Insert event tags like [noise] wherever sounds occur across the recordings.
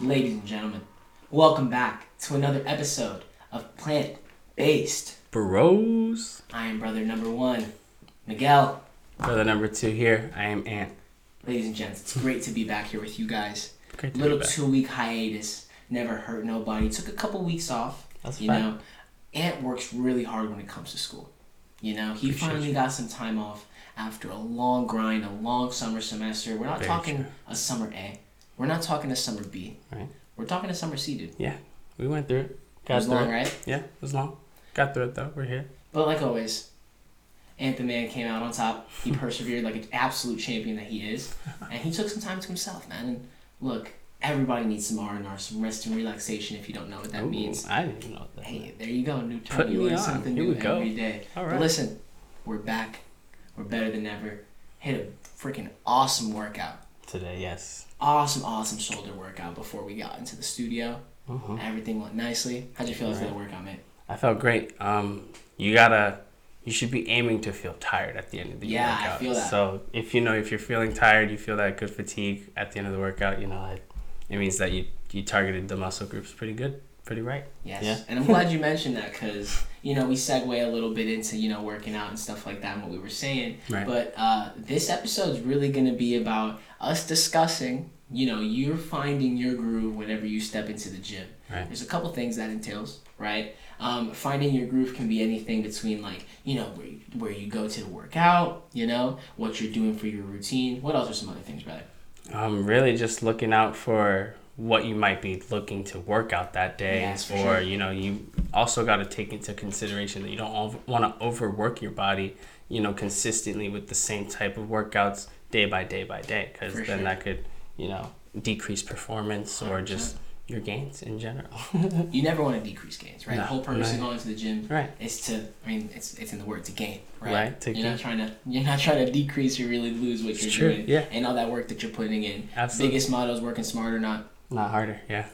ladies and gentlemen, welcome back to another episode of Plant Based. Bros. I am brother number one, Miguel. Brother number two here. I am Ant. Ladies and gents, it's great to be back here with you guys. Great to Little be back. two week hiatus, never hurt nobody. Took a couple weeks off. That's you fine. know, Ant works really hard when it comes to school. You know, he Appreciate finally you. got some time off after a long grind, a long summer semester. We're not Very talking true. a summer A. We're not talking to summer B. Right. We're talking to summer C, dude. Yeah, we went through it. It Got was through long, it. right? Yeah, it was long. Got through it though. We're here. But like always, Ant the man came out on top. He [laughs] persevered like an absolute champion that he is, [laughs] and he took some time to himself, man. And look, everybody needs some R and R, some rest and relaxation. If you don't know what that Ooh, means, I didn't know what that. hey, there you go, new term. You learn something Here new every day. All But listen, we're back. We're better than ever. Hit a freaking awesome workout. Today, yes. Awesome, awesome shoulder workout before we got into the studio. hmm Everything went nicely. How'd you feel after Right. the workout, mate? I felt great. Um, you gotta. You should be aiming to feel tired at the end of the workout. Yeah, I feel that. So if you know if you're feeling tired, you feel that good fatigue at the end of the workout. You know, it, it means that you you targeted the muscle groups pretty good, pretty right. Yes. Yeah. And I'm glad you mentioned that because, you know, we segue a little bit into, you know, working out and stuff like that and what we were saying. Right. But uh, this episode is really going to be about us discussing, you know, you're finding your groove whenever you step into the gym. Right. There's a couple things that entails, right? Um, finding your groove can be anything between, like, you know, where you, where you go to work out, you know, what you're doing for your routine. What else are some other things, brother? Um, really just looking out for what you might be looking to work out that day, or sure. you know, you also got to take into consideration that you don't want to overwork your body, you know, consistently with the same type of workouts day by day by day, because then sure. that could, you know, decrease performance or just your gains in general. [laughs] You never want to decrease gains, right? No, the whole purpose of going to the gym right. is to I mean it's it's in the word to gain, right? Right, to you're not trying to you're not trying to decrease you really lose what It's you're true, doing yeah. and all that work that you're putting in. Absolutely. Biggest motto is working smarter, not Not harder. Yeah.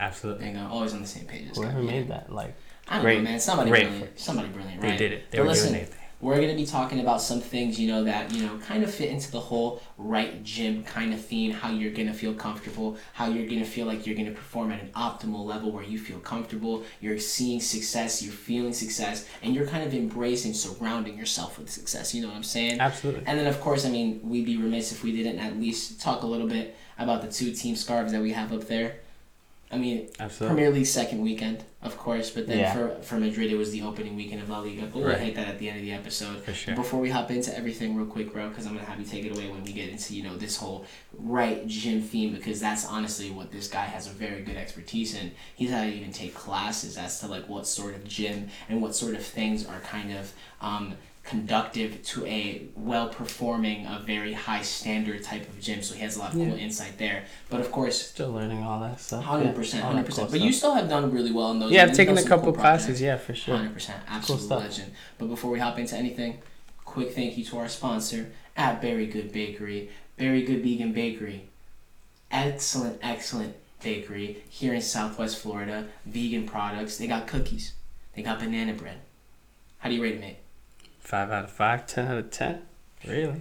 Absolutely. know, always on the same page. Whoever yeah. made that, like, I don't great- know, man. Somebody great brilliant. Somebody brilliant, they right? did it. They But were listen, doing their thing. We're gonna be talking about some things, you know, that, you know, kind of fit into the whole right gym kind of theme, how you're gonna feel comfortable, how you're gonna feel like you're gonna perform at an optimal level where you feel comfortable, you're seeing success, you're feeling success, and you're kind of embracing surrounding yourself with success. You know what I'm saying? Absolutely. And then, of course, I mean, we'd be remiss if we didn't at least talk a little bit about the two team scarves that we have up there. I mean, Absolutely. Premier League second weekend, of course, but then Yeah. for, for Madrid, it was the opening weekend of La Liga. But we'll Right. hit that at the end of the episode. For sure. Before we hop into everything, real quick, bro, because I'm gonna have you take it away when we get into you know this whole right gym theme, because that's honestly what this guy has a very good expertise in. He's had to even take classes as to like what sort of gym and what sort of things are kind of um, conductive to a well performing, a very high standard type of gym. So he has a lot of cool insight there. But of course, Still learning all that stuff. hundred percent, hundred percent. But you still have done really well in those. Yeah, I've taken a couple cool classes. Yeah, for sure. Hundred percent, absolute stuff. legend. But before we hop into anything, quick thank you to our sponsor at Berry Good Bakery, Berry Good Vegan Bakery. Excellent, excellent bakery here in Southwest Florida. Vegan products. They got cookies. They got banana bread. How do you rate it, mate? Five out of five, ten out of ten. Really?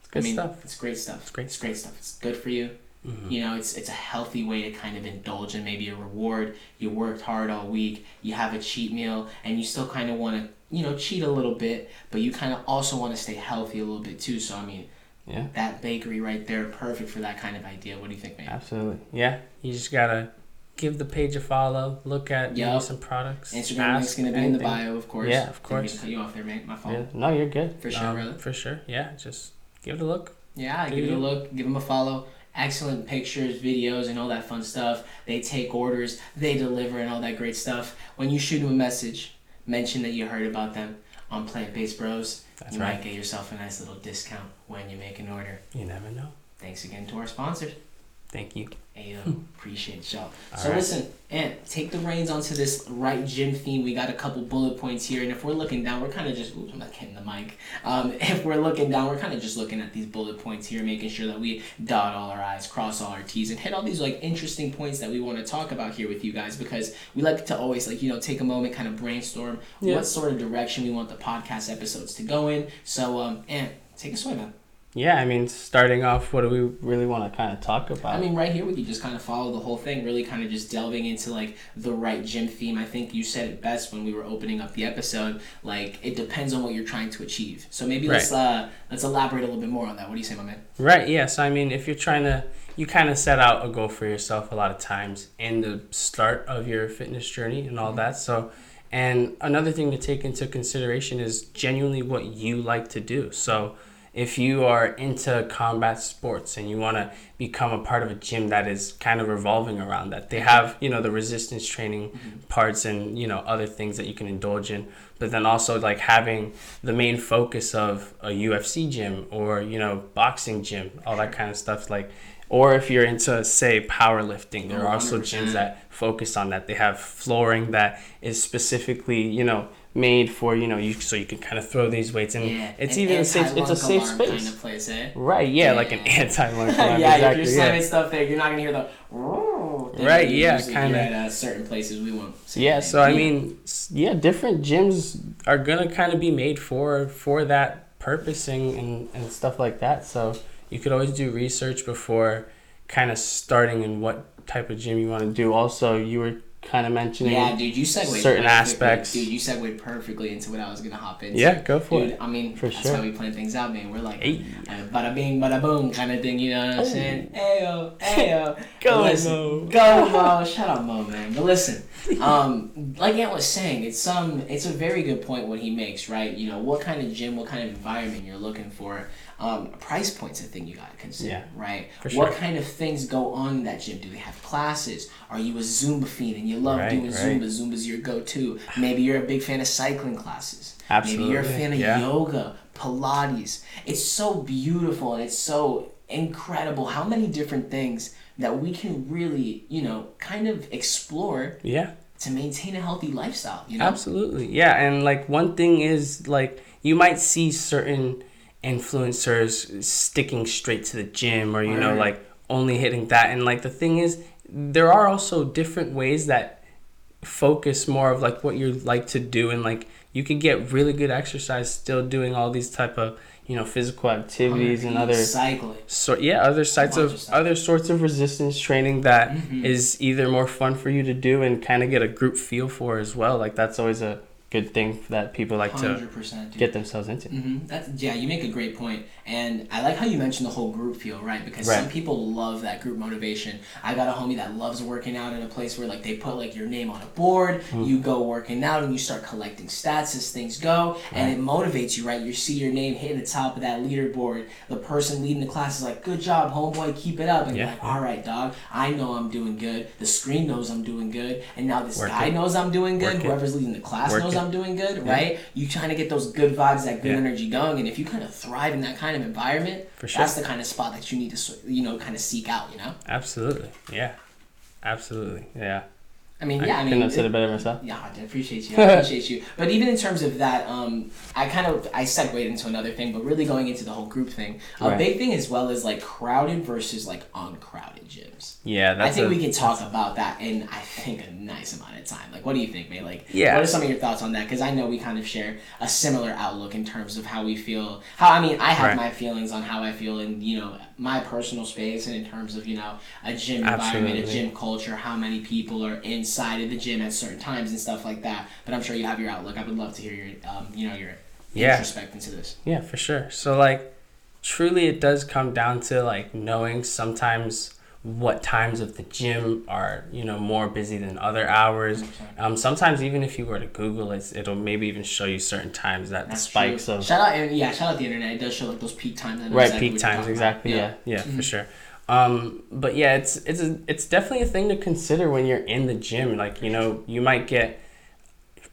It's good I mean, stuff. It's great stuff. It's great It's great stuff. It's good for you. Mhm. You know, it's it's a healthy way to kind of indulge in maybe a reward. You worked hard all week, you have a cheat meal, and you still kind of want to, you know, cheat a little bit, but you kind of also want to stay healthy a little bit too. So I mean, Yeah, that bakery right there, perfect for that kind of idea. What do you think, man? absolutely. Yeah, you just gotta give the page a follow. Look at maybe some products. Instagram link's gonna be in the bio, of course. Yeah, of Didn't course. cut you off there, mate. My fault. Yeah. No, you're good. For sure, Um, brother. For sure. Yeah, just give it a look. Yeah, Do give it a look, give them a follow. Excellent pictures, videos, and all that fun stuff. They take orders, they deliver, and all that great stuff. When you shoot them a message, mention that you heard about them on Plant Based Bros. That's you right. might get yourself a nice little discount when you make an order. You never know. Thanks again to our sponsors. Thank you. Ayo, appreciate y'all. All so right. listen, and take the reins onto this right gym theme. We got a couple bullet points here, and if we're looking down, we're kind of just. Oops, I'm not hitting the mic. Um, [laughs] if we're looking down, we're kind of just looking at these bullet points here, making sure that we dot all our i's, cross all our t's, and hit all these like interesting points that we want to talk about here with you guys because we like to always like you know take a moment, kind of brainstorm Yeah. what sort of direction we want the podcast episodes to go in. So um, and take us away, man. Yeah, I mean, starting off, what do we really want to kind of talk about? I mean, right here, we could just kind of follow the whole thing, really kind of just delving into like the right gym theme. I think you said it best when we were opening up the episode. Like, it depends on what you're trying to achieve. So maybe let's uh, let's elaborate a little bit more on that. What do you say, my man? Right. Yeah. So I mean, if you're trying to, you kind of set out a goal for yourself a lot of times in the start of your fitness journey and all that. So. And another thing to take into consideration is genuinely what you like to do. So, if you are into combat sports and you want to become a part of a gym that is kind of revolving around that they have you know the resistance training mm-hmm. parts and you know other things that you can indulge in but then also like having the main focus of a UFC gym or you know boxing gym all that kind of stuff like or if you're into say powerlifting there are also gyms that focus on that they have flooring that is specifically you know made for you know you so you can kind of throw these weights and yeah, it's even a safe it's a safe space kind of place, eh? right yeah, yeah, like an [laughs] anti-lunk [laughs] alarm yeah exactly, if you're slamming yeah. stuff there you're not gonna hear the right yeah kind of at uh, certain places we won't yeah so i mean yeah different gyms are gonna kind of be made for for that purposing and and stuff like that. So you could always do research before kind of starting in what type of gym you want to do. Also you were kind of mentioning. Yeah, dude, you segued certain aspects. Dude, you segued perfectly into what I was gonna hop into. Yeah, go for dude, it. I mean, for that's sure. how we plan things out, man. We're like, hey. uh, bada bing, bada boom, kind of thing. You know what I'm oh. saying? Ayo, ayo. [laughs] go Mo. Go Mo. Shut up, Mo, man. But listen, um, like Ant was saying, it's some, it's a very good point what he makes, right? You know, what kind of gym, what kind of environment you're looking for. Um, price point's a thing you gotta consider, yeah, right? Sure. What kind of things go on in that gym? Do they have classes? Are you a Zumba fiend and you love right, doing right. Zumba? Zumba's your go-to. Maybe you're a big fan of cycling classes. Absolutely. Maybe you're a fan of yeah. yoga, Pilates. It's so beautiful and it's so incredible how many different things that we can really, you know, kind of explore. Yeah. To maintain a healthy lifestyle, you know. Absolutely, yeah, and like one thing is like you might see certain influencers sticking straight to the gym or you right. know like only hitting that. And like the thing is there are also different ways that focus more of like what you like to do. And like you can get really good exercise still doing all these type of you know physical activities and other cycling. so yeah other sites of other sorts of resistance training that mm-hmm. is either more fun for you to do and kind of get a group feel for as well. Like that's always a good thing that people like to get themselves into. Mm-hmm. That's yeah, you make a great point, and I like how you mentioned the whole group feel, right? Because right. some people love that group motivation. I got a homie that loves working out in a place where like they put like your name on a board, mm. you go working out, and you start collecting stats as things go, right. and it motivates you, right? You see your name hitting the top of that leaderboard. The person leading the class is like, "Good job, homeboy, keep it up," and yeah. you're like, "All right, dog, I know I'm doing good. The screen knows I'm doing good, and now this Work guy it. knows I'm doing good. Work Whoever's it. leading the class Work knows I'm doing good, yeah. right? You trying to get those good vibes, that good yeah. energy going, and if you kind of thrive in that kind of environment, For sure. that's the kind of spot that you need to, you know, kind of seek out, you know? Absolutely. Yeah. Absolutely. Yeah. I mean, yeah, I, I mean, couldn't have said it better myself. Yeah, I appreciate you. I [laughs] appreciate you. But even in terms of that, um, I kind of I segued into another thing, but really going into the whole group thing, a right. big thing as well is like crowded versus like uncrowded gyms. Yeah, I think a, we can talk about that in I think a nice amount of time. Like, what do you think, man? Like, yeah. what are some of your thoughts on that? Because I know we kind of share a similar outlook in terms of how we feel. How I mean, I have right. my feelings on how I feel in you know my personal space and in terms of you know a gym Absolutely. environment, a gym culture, how many people are inside of the gym at certain times and stuff like that. But I'm sure you have your outlook. I would love to hear your um, you know your yeah. introspect into this. Yeah, for sure. So like, truly, it does come down to like knowing sometimes what times of the gym are you know more busy than other hours. Um, sometimes even if you were to Google it, it'll maybe even show you certain times that That's the spikes true. of shout out yeah shout out the internet. It does show like those peak times. Right, exactly peak times exactly. Yeah, yeah, yeah mm-hmm. for sure. Um, but yeah, it's it's a, it's definitely a thing to consider when you're in the gym. Like you know, you might get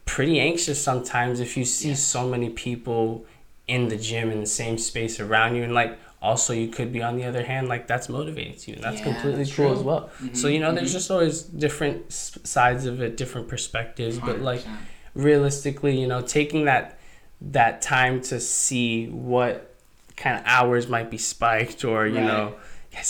pretty anxious sometimes if you see yeah. so many people in the gym in the same space around you, and like also you could be on the other hand like that's motivates you and that's yeah, completely that's cool true. as well mm-hmm, so you know mm-hmm. there's just always different sides of it different perspectives 100%. but like realistically you know taking that that time to see what kind of hours might be spiked or you right. know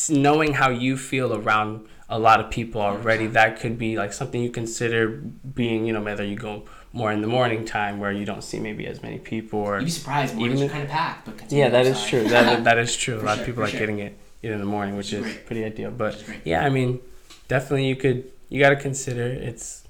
knowing how you feel around a lot of people already, that could be like something you consider being, you know, whether you go more in the morning time where you don't see maybe as many people or You'd be surprised. Mornings Even are kind of packed, but continue. yeah, that is true. That that is true. A [laughs] lot sure, of people like sure. getting it in the morning, which is pretty ideal. But Which is great. yeah, I mean, definitely you could you got to consider it's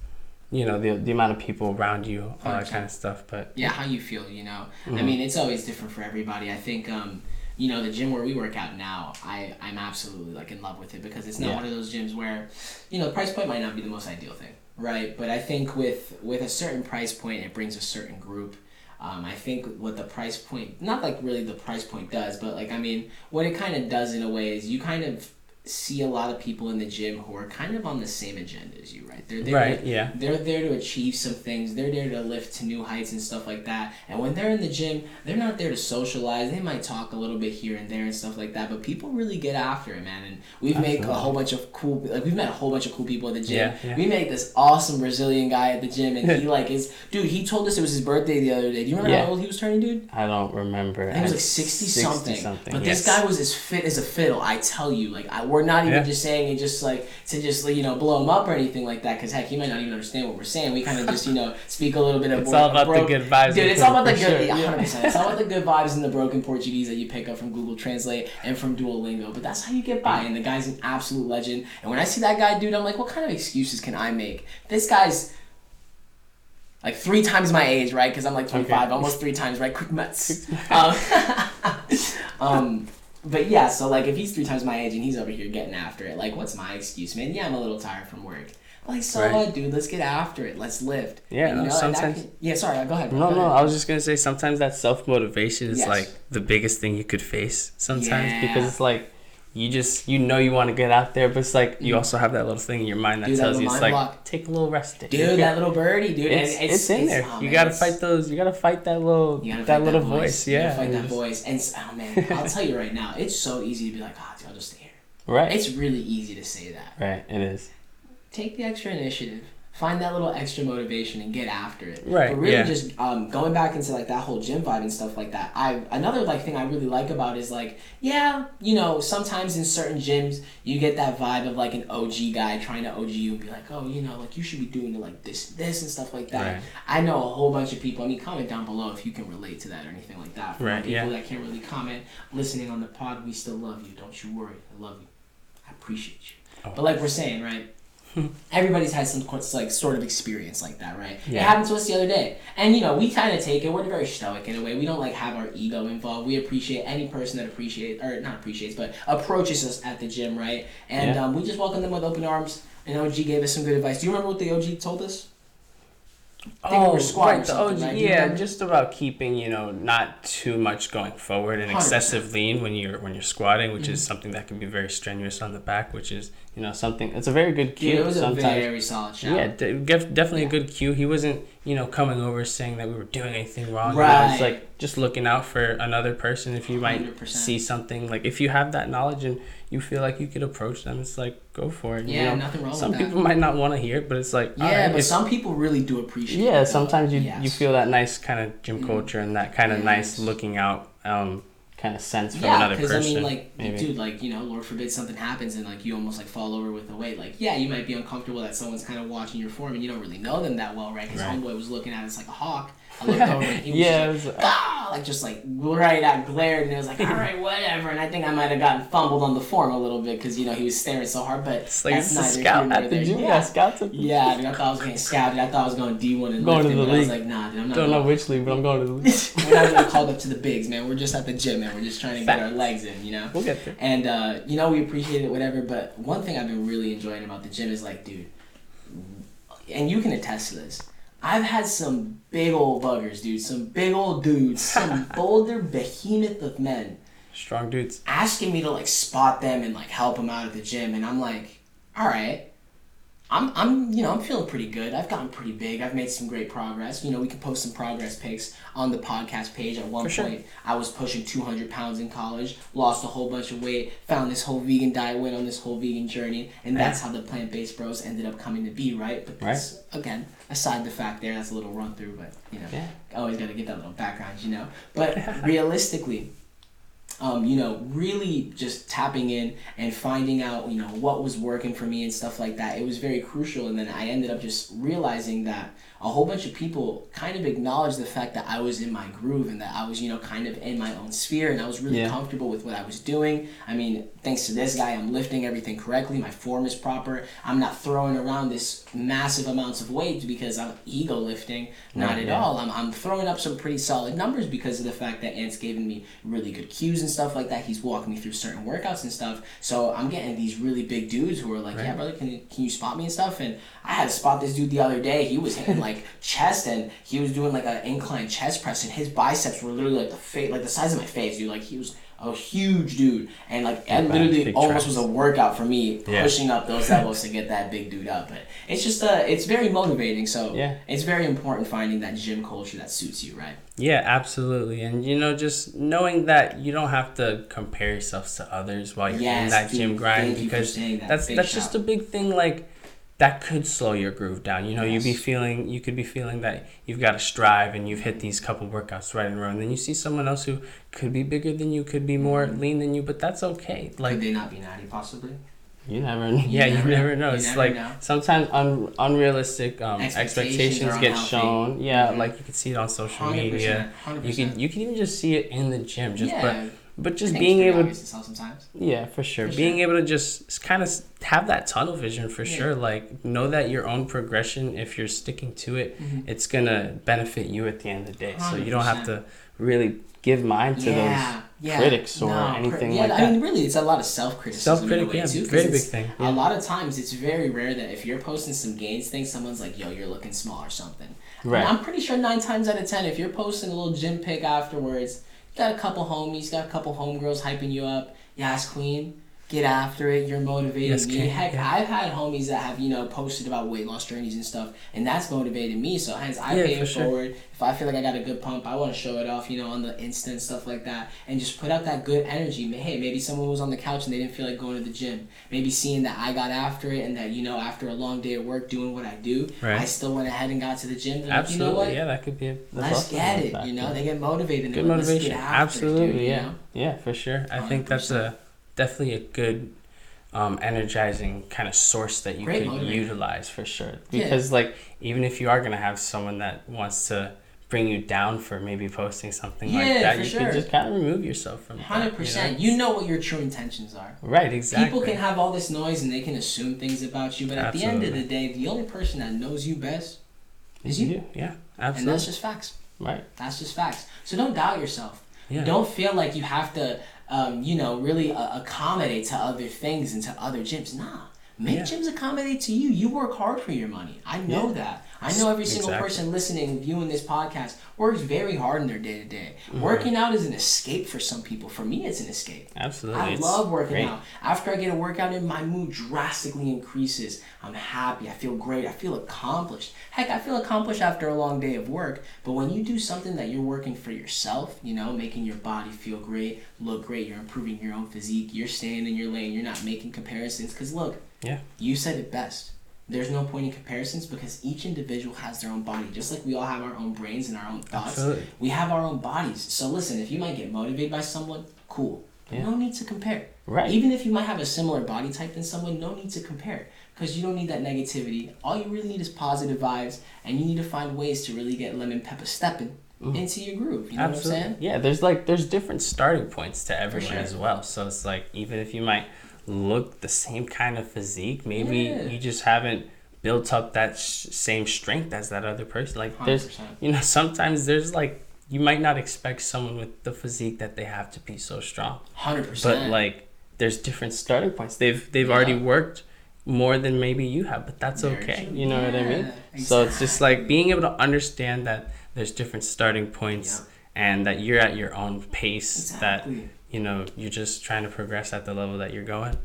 you know the the amount of people around you, all that 100%. kind of stuff. But yeah, how you feel, you know. I Mhm. mean, it's always different for everybody. I think, um, you know, the gym where we work out now, I I'm absolutely like in love with it because it's not Yeah. one of those gyms where, you know, the price point might not be the most ideal thing, right? But I think with with a certain price point, it brings a certain group. Um, I think what the price point, not like really the price point does, but like I mean, what it kind of does in a way is you kind of see a lot of people in the gym who are kind of on the same agenda as you, right? They're there right, yeah, they're there to achieve some things. They're there to lift to new heights and stuff like that. And when they're in the gym, they're not there to socialize. They might talk a little bit here and there and stuff like that. But people really get after it, man. And we've made a whole bunch of cool. Like we've met a whole bunch of cool people at the gym. Yeah, yeah. We met this awesome Brazilian guy at the gym, and he [laughs] like is dude. He told us it was his birthday the other day. Do you remember Yeah. how old he was turning, dude? I don't remember. I think it was like 60 something. 60-something, But yes. this guy was as fit as a fiddle, I tell you. Like, I, we're not even Yeah. just saying it just like to just, like, you know, blow him up or anything like that. Because, heck, he might not even understand what we're saying. We kind of just, you know, speak a little bit of It's bro- all about the good vibes. Dude, it's all about the for good, sure, yeah, yeah. 100%. It's all about the good vibes and the broken Portuguese that you pick up from Google Translate and from Duolingo. But that's how you get by. And the guy's an absolute legend. And when I see that guy, dude, I'm like, what kind of excuses can I make? This guy's like three times my age, right? Because I'm like 25, Okay. almost three times, right? Quick nuts. [laughs] um, [laughs] um, but yeah, so like if he's three times my age and he's over here getting after it, like what's my excuse, man? Yeah, I'm a little tired from work. Like so Right. what, dude? Let's get after it. Let's lift. Yeah, And, and that sometimes- can- yeah, sorry. Go ahead. bro. No, Go no, ahead. I was just gonna say sometimes that self motivation is Yes. like the biggest thing you could face sometimes Yeah. because it's like you just you know you want to get out there, but it's like you Mm. also have that little thing in your mind that Dude, that tells you little it's like block. take a little rest day. Dude, that little birdie, dude. and it's, it's, in there. oh, you man, gotta fight those. You gotta fight that little You gotta that little that voice. Yeah, gotta fight that just- voice. And oh man, [laughs] I'll tell you right now, it's so easy to be like, ah, dude, I'll just stay here. Right, It's really easy to say that. right. It is. take the extra initiative find that little extra motivation and get after it Right, but really yeah. just um, going back into like that whole gym vibe and stuff like that i another like thing i really like about is like yeah you know sometimes in certain gyms you get that vibe of like an og guy trying to og you and be like oh you know like you should be doing it like this this and stuff like that Right. i know a whole bunch of people i mean comment down below if you can relate to that or anything like that For Right, people yeah. that can't really comment listening on the pod we still love you don't you worry i love you i appreciate you Oh. but like we're saying, right? [laughs] Everybody's had some like sort of experience like that, right? It happened to us the other day, and you know we kind of take it. We're very stoic in a way. We don't like have our ego involved. We appreciate any person that appreciates or not appreciates, but approaches us at the gym, right? And Yeah. um, we just welcome them with open arms. And OG gave us some good advice. Do you remember what the OG told us? I think we were squatting right, the something, OG, right? Yeah, remember? just about keeping you know not too much going forward and 100%. excessive lean when you're when you're squatting, which is Mhm. something that can be very strenuous on the back, which is you know something. It's a very good cue. Dude, it was a sometimes. very solid shout. Yeah, de- definitely Yeah. a good cue. He wasn't, you know, coming over saying that we were doing anything wrong. You know, Right. it's like just looking out for another person. If you might 100%. see something, like if you have that knowledge and you feel like you could approach them, it's like go for it. Yeah, you know? nothing wrong Some with that. people might not want to hear it, but it's like Yeah, alright, but if- some people really do appreciate. it, yeah. Sometimes you you feel that nice kind of gym Mhm. culture and that kind of nice looking out um, kind of sense from yeah, another because person. I mean, like, maybe. dude, like, you know, Lord forbid something happens and like you almost like fall over with the weight. Like, yeah, you might be uncomfortable that someone's kind of watching your form and you don't really know them that well, right? Because Right. homeboy was looking at us like a hawk. I looked over and [laughs] he was yeah, just like, ah, like just like right out glared, and it was like, all right, whatever. And I think I might have gotten fumbled on the form a little bit because you know he was staring so hard. But it's like that's neither scout at the gym. Yeah. Yeah, scouts. At the Yeah, dude, I thought I was getting scouted. I thought I was going D one and Going to the but I was league. like, nah, dude, I'm not. Don't know going. which league, but I'm going to the [laughs] league. We're not even called up to the bigs, man. We're just at the gym, man. We're just trying to get our legs in, you know. We'll get there. And uh, you know, we appreciate it, whatever. But one thing I've been really enjoying about the gym is like, dude, and you can attest to this. I've had some big old buggers, dude. Some big old dudes, some [laughs] boulder behemoth of men Strong dudes. asking me to like spot them and like help them out at the gym, and I'm like, all right. I'm, I'm, you know, I'm feeling pretty good. I've gotten pretty big. I've made some great progress. You know, we can post some progress pics on the podcast page. At one For sure. point, I was pushing 200 pounds in college, lost a whole bunch of weight, found this whole vegan diet, went on this whole vegan journey, and that's how the plant based bros ended up coming to be, right? But that's, again, aside the fact there, that's a little run through, but you know, Yeah. always got to get that little background, you know. [laughs] But realistically, um, you know, really just tapping in and finding out, you know, what was working for me and stuff like that. It was very crucial. And then I ended up just realizing that a whole bunch of people kind of acknowledged the fact that I was in my groove and that I was, you know, kind of in my own sphere and I was really Yeah. comfortable with what I was doing. I mean, thanks to this guy, I'm lifting everything correctly. My form is proper. I'm not throwing around this massive amounts of weight because I'm ego lifting. Not Right, at yeah. all. I'm, I'm throwing up some pretty solid numbers because of the fact that Ant's giving me really good cues and stuff like that. He's walking me through certain workouts and stuff. So I'm getting these really big dudes who are like, yeah, brother, can can you spot me and stuff? And I had to spot this dude the other day. He was hitting like chest and he was doing like an incline chest press and his biceps were literally like the face, like the size of my face, dude. Like he was a huge dude and like it literally almost traps. was a workout for me Yeah. pushing up those levels to get that big dude up. But it's just uh, it's very motivating. So Yeah. it's very important finding that gym culture that suits you, right? Yeah, absolutely. And you know, just knowing that you don't have to compare yourself to others while you're in that dude, gym grind thank you for because that. that's that's just a big thing like that could slow your groove down. You know, you'd be feeling you could be feeling that you've got to strive and you've hit these couple workouts right in a row and then you see someone else who could be bigger than you, could be more lean than you, but that's okay. Could Like they not be natty, possibly? you never yeah, you never know. You It's never like know. sometimes un- unrealistic um, Expectations expectations, get shown. Yeah, Mhm. like you can see it on social 100%, media. 100%. You can you can even just see it in the gym. Just yeah, but but just being able to yeah for sure For being sure. able to just kind of have that tunnel vision for Yeah. sure like know that your own progression if you're sticking to it Mhm. it's gonna benefit you at the end of the day so you don't have to really give mind to yeah, yeah. critics or No, anything yeah, like I that. mean, really, it's a lot of self criticism. self-critic yeah too, 'cause very big thing A lot of times, it's very rare that if you're posting some gains thing, someone's like, "Yo, you're looking small" or something. right And I'm pretty sure nine times out of ten, if you're posting a little gym pic afterwards, got a couple homies, got a couple homegirls hyping you up. Yes, queen, get after it. You're motivating Yes, me. Heck, yeah. I've had homies that have you know posted about weight loss journeys and stuff, and that's motivated me. So hence, I Yeah, pay it sure. forward. If I feel like I got a good pump, I want to show it off, you know, on the instant stuff like that, and just put out that good energy. Hey, maybe someone was on the couch and they didn't feel like going to the gym. Maybe seeing that I got after it and that you know after a long day at work doing what I do, Right. I still went ahead and got to the gym. They're like, absolutely you know what? yeah that could be a that's Let's get another it. factor. You know, they get motivated. and good they're like, "Let's motivation get after it, absolutely dude," you yeah know? yeah for sure i think that's 100%. a definitely a good um, energizing kind of source that you Great could motivator. utilize for sure Yeah. because like even if you are going to have someone that wants to bring you down for maybe posting something like that you sure. can just kind of remove yourself from Hundred you percent. know? You know what your true intentions are. right exactly People can have all this noise and they can assume things about you, but at the end of the day, the only person that knows you best is you you, yeah and that's just facts. right That's just facts. So don't doubt yourself. yeah Don't feel like you have to, um, you know, really uh, accommodate to other things and to other gyms. Nah, make Yeah. gyms accommodate to you. You work hard for your money. I know Yeah. that. I know every single Exactly. person listening, viewing this podcast, works very hard in their day to day. Working out is an escape for some people. For me, it's an escape. absolutely I It's love working great. out. After I get a workout in, my mood drastically increases. I'm happy. I feel great. I feel accomplished. Heck, I feel accomplished after a long day of work. But when you do something that you're working for yourself, you know, making your body feel great, look great, you're improving your own physique, you're staying in your lane, you're not making comparisons. Because look, Yeah. you said it best. There's no point in comparisons because each individual has their own body. Just like we all have our own brains and our own thoughts, Absolutely. we have our own bodies. So listen, if you might get motivated by someone, cool. Yeah. No need to compare. Right. Even if you might have a similar body type than someone, no need to compare because you don't need that negativity. All you really need is positive vibes, and you need to find ways to really get lemon pepper stepping mm. into your groove. You know Absolutely. what I'm saying? Yeah, there's like there's different starting points to everyone sure. as well. So it's like even if you might look the same kind of physique, maybe Yeah. you just haven't built up that sh- same strength as that other person. Like there's 100%. you know sometimes there's like you might not expect someone with the physique that they have to be so strong. Hundred percent. But like there's different starting points. They've they've already worked more than maybe you have, but that's Very okay. true. You know what I mean? Yeah, So it's just like being able to understand that there's different starting points and that you're at your own pace that exactly. You know you're just trying to progress at the level that you're going.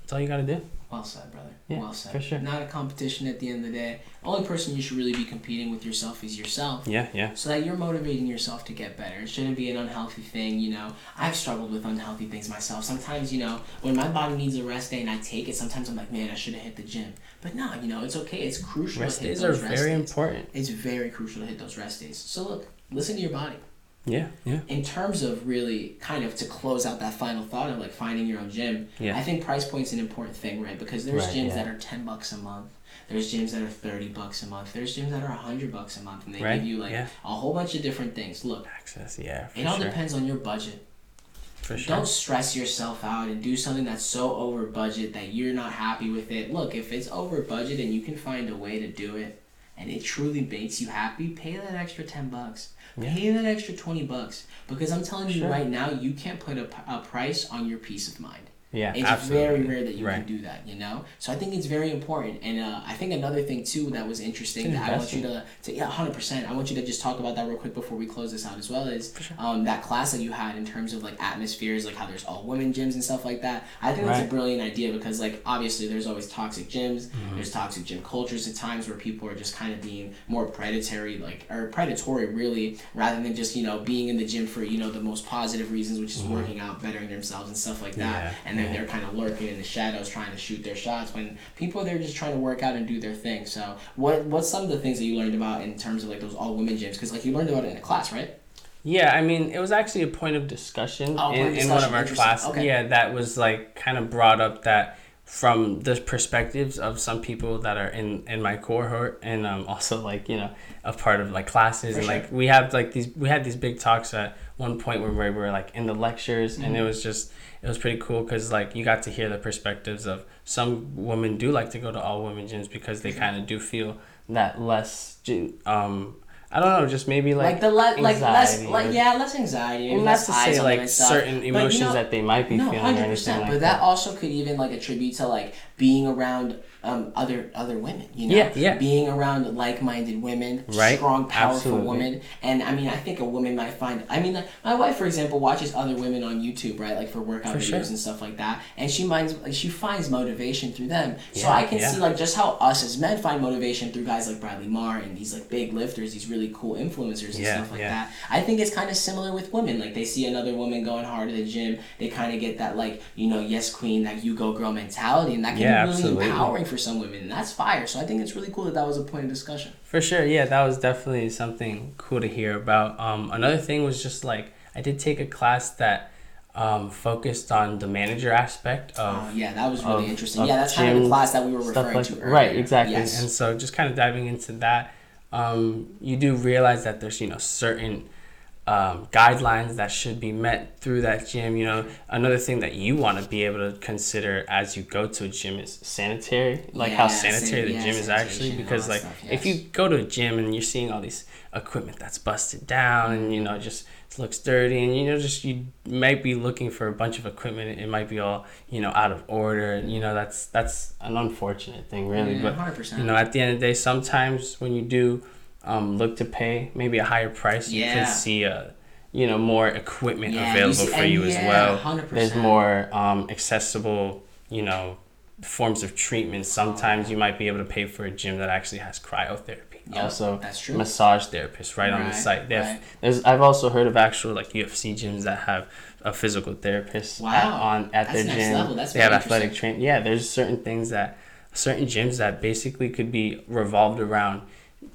That's all you got to do. Well said, brother. Yeah, well said. for sure. Not a competition at the end of the day. Only person you should really be competing with yourself is yourself. Yeah, yeah. so that you're motivating yourself to get better. It shouldn't be an unhealthy thing, you know. I've struggled with unhealthy things myself. Sometimes, you know, when my body needs a rest day and I take it, sometimes I'm like, man, I should have hit the gym. But no, you know, it's okay. It's crucial Rest to hit days are rest very days. important. It's very crucial to hit those rest days. So look, listen to your body. Yeah, yeah. In terms of really kind of to close out that final thought of like finding your own gym, Yeah. I think price point's an important thing, right? Because there's Right, gyms yeah. that are ten bucks a month. There's gyms that are thirty bucks a month. There's gyms that are hundred bucks a month, and they Right, give you like yeah. a whole bunch of different things. Look, Access, yeah, it all sure. depends on your budget. For sure. Don't stress yourself out and do something that's so over budget that you're not happy with it. Look, if it's over budget and you can find a way to do it and it truly makes you happy, pay that extra 10 bucks. Yeah. Pay that extra 20 bucks because I'm telling you right now, you can't put a, a price on your peace of mind. Yeah, It's absolutely. very rare that you right. can do that, you know. So I think it's very important, and uh, I think another thing too that was interesting that I want you to, to yeah, hundred percent. I want you to just talk about that real quick before we close this out as well is sure. um, that class that you had in terms of like atmospheres, like how there's all women gyms and stuff like that. I think that's a brilliant idea because like obviously there's always toxic gyms, Mm-hmm. there's toxic gym cultures at times where people are just kind of being more predatory, like or predatory really, rather than just you know being in the gym for you know the most positive reasons, which is working out, bettering themselves and stuff like that, Mm-hmm. Yeah, and then yeah. they're kind of lurking in the shadows trying to shoot their shots when people they're just trying to work out and do their thing. So what what's some of the things that you learned about in terms of like those all women gyms? Because like you learned about it in a class, right? Yeah, I mean, it was actually a point of discussion Oh, in, in one of our classes. Okay. Yeah, that was like kind of brought up that from the perspectives of some people that are in in my cohort and um, also like you know a part of like classes For and sure. like we have like these we had these big talks at one point where we were like in the lectures and Mm-hmm. it was just it was pretty cool because like you got to hear the perspectives of some women do like to go to all women gyms because they kind of do feel that less um I don't know just maybe Like, like the le- like less anxiety like yeah less anxiety. well, less not to say like and certain But, you emotions know- that they might be no, feeling or hundred anything like But that. that also could even like attribute to like being around um other other women. You know, Yeah, yeah. Being around like-minded women, Right, strong, powerful absolutely. women. And I mean, I think a woman might find. I mean, like, my wife, for example, watches other women on YouTube, right? Like for workout For videos sure. and stuff like that, and she finds like, she finds motivation through them. so I can yeah. see like just how us as men find motivation through guys like Bradley Martyn and these like big lifters, these really cool influencers and Yeah, stuff like yeah. that. I think it's kind of similar with women. Like they see another woman going hard at the gym, they kind of get that like you know yes queen, that you go girl mentality, and that can Yeah, really absolutely. empowering for some women, and that's fire. So I think it's really cool that that was a point of discussion. For sure, yeah, that was definitely something cool to hear about. Um, another thing was just like I did take a class that um, focused on the manager aspect of Oh yeah, that was really of- interesting. of Yeah, that's kind of the class that we were referring like to earlier. Right, exactly. Yes. And so just kind of diving into that, um, you do realize that there's you know certain um, guidelines that should be met through that gym. You know, another thing that you want to be able to consider as you go to a gym is sanitary, like how Yeah, sanitary the san- gym is actually. Because like stuff, if you go to a gym and you're seeing all these equipment that's busted down and you know just looks dirty and you know just you might be looking for a bunch of equipment it might be all you know out of order and you know that's that's an unfortunate thing really Yeah, but 100%. you know at the end of the day sometimes when you do um, look to pay maybe a higher price you Yeah. could see a you know more equipment Yeah, you available see- for you as well 100%. there's more um, accessible you know forms of treatment sometimes you might be able to pay for a gym that actually has cryotherapy Yep, also that's true. massage therapists right, on the site they right. there's i've also heard of actual like ufc gyms that have a physical therapist Wow, at, on at that's their gym level, that's they have athletic train yeah there's certain things that certain gyms that basically could be revolved around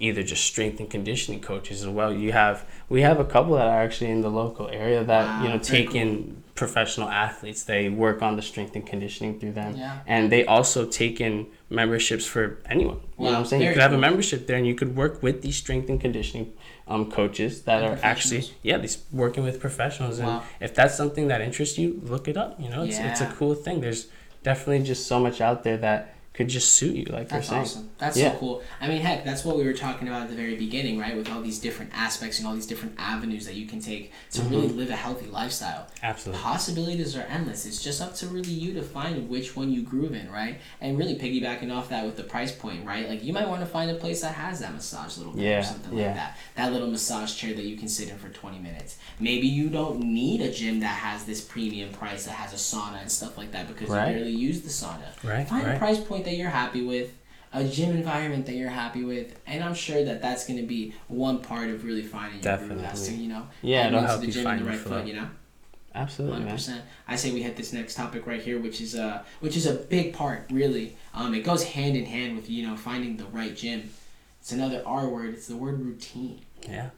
either just strength and conditioning coaches as well. You have we have a couple that are actually in the local area that you know take in professional athletes. They work on the strength and conditioning through them. Yeah. and they also take in memberships for anyone. You know what i'm saying? You could have a membership there and you could work with these strength and conditioning um, coaches that And are actually yeah these working with professionals. And Wow. if that's something that interests you look it up. You know it's, it's a cool thing. There's definitely just so much out there that could just suit you like That's you're saying awesome. That's Yeah. so cool. I mean, heck, that's what we were talking about at the very beginning, right? With all these different aspects and all these different avenues that you can take to really live a healthy lifestyle. Mm-hmm. absolutely Possibilities are endless. It's just up to really you to find which one you groove in, right? And really piggybacking off that with the price point, right? Like you might want to find a place that has that massage little bit Yeah, or something yeah. like that. That little massage chair that you can sit in for 20 minutes. Maybe you don't need a gym that has this premium price that has a sauna and stuff like that because Right. you barely use the sauna. Right, Find a right. price point that you're happy with, a gym environment that you're happy with, and I'm sure that that's going to be one part of really finding your groove as to, Definitely. you know, Yeah, it'll help the you gym find in the right foot, you know. absolutely Hundred man percent. I say we hit this next topic right here, which is uh, which is a big part, really. Um, it goes hand in hand with you know finding the right gym. It's another R word. It's the word routine. yeah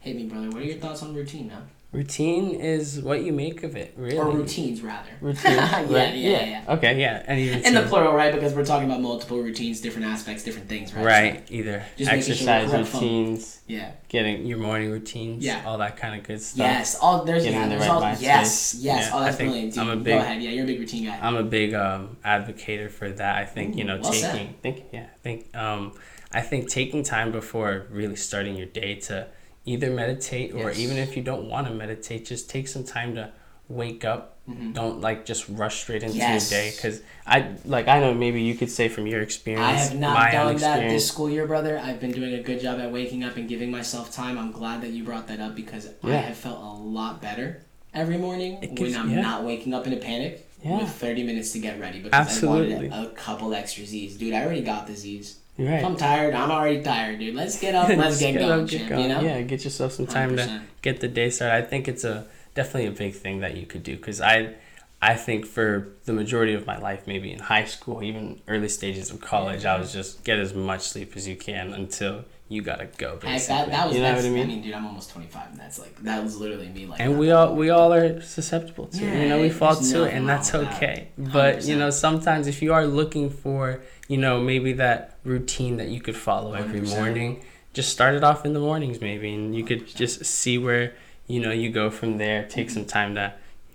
Hit me, brother. What are your thoughts on routine, man? Routine is what you make of it, really. Or routines, rather. Routine. [laughs] yeah, yeah, yeah, yeah. Okay, yeah. Any routine. In the plural, right? Because we're talking about multiple routines, different aspects, different things, right? Right. Either Just sure exercise we're routines, Yeah. getting your morning routines, Yeah. all that kind of good stuff. Yes. All there's Getting yeah, the there's right all yes, yes. Yeah, oh, that's brilliant, dude. I'm a Go ahead. Yeah, you're a big routine guy. I'm a big um, advocator for that. I think you Ooh, know well said. think yeah think um, I think taking time before really starting your day to either meditate or Yes. even if you don't want to meditate, just take some time to wake up. Mhm. Don't like just rush straight into Yes. your day because I like I know maybe you could say from your experience. I have not done that this school year, brother. I've been doing a good job at waking up and giving myself time. I'm glad that you brought that up because I have felt a lot better every morning gives- when I'm yeah. not waking up in a panic Yeah. with 30 minutes to get ready because I wanted a couple extra Z's. Dude, I already got the Z's. Right. I'm tired, I'm already tired, dude. Let's get up, [laughs] let's Just get, going, up, get going. you know? Yeah, get yourself some time to 100%. get the day started. I think it's a definitely a big thing that you could do because I, I think for the majority of my life, maybe in high school, even early stages of college, I was just get as much sleep as you can until you gotta go. Basically, that, that was, you know what I I mean? mean, dude, I'm almost 25, and that's like, that was literally me. Like, and we all we all are susceptible to it. You know, we fall to it, and that's with that. okay. But you know, sometimes if you are looking for, you know, maybe that routine that you could follow every 100%. morning, just start it off in the mornings, maybe, and you could just see where you know you go from there. Take Mm-hmm. some time to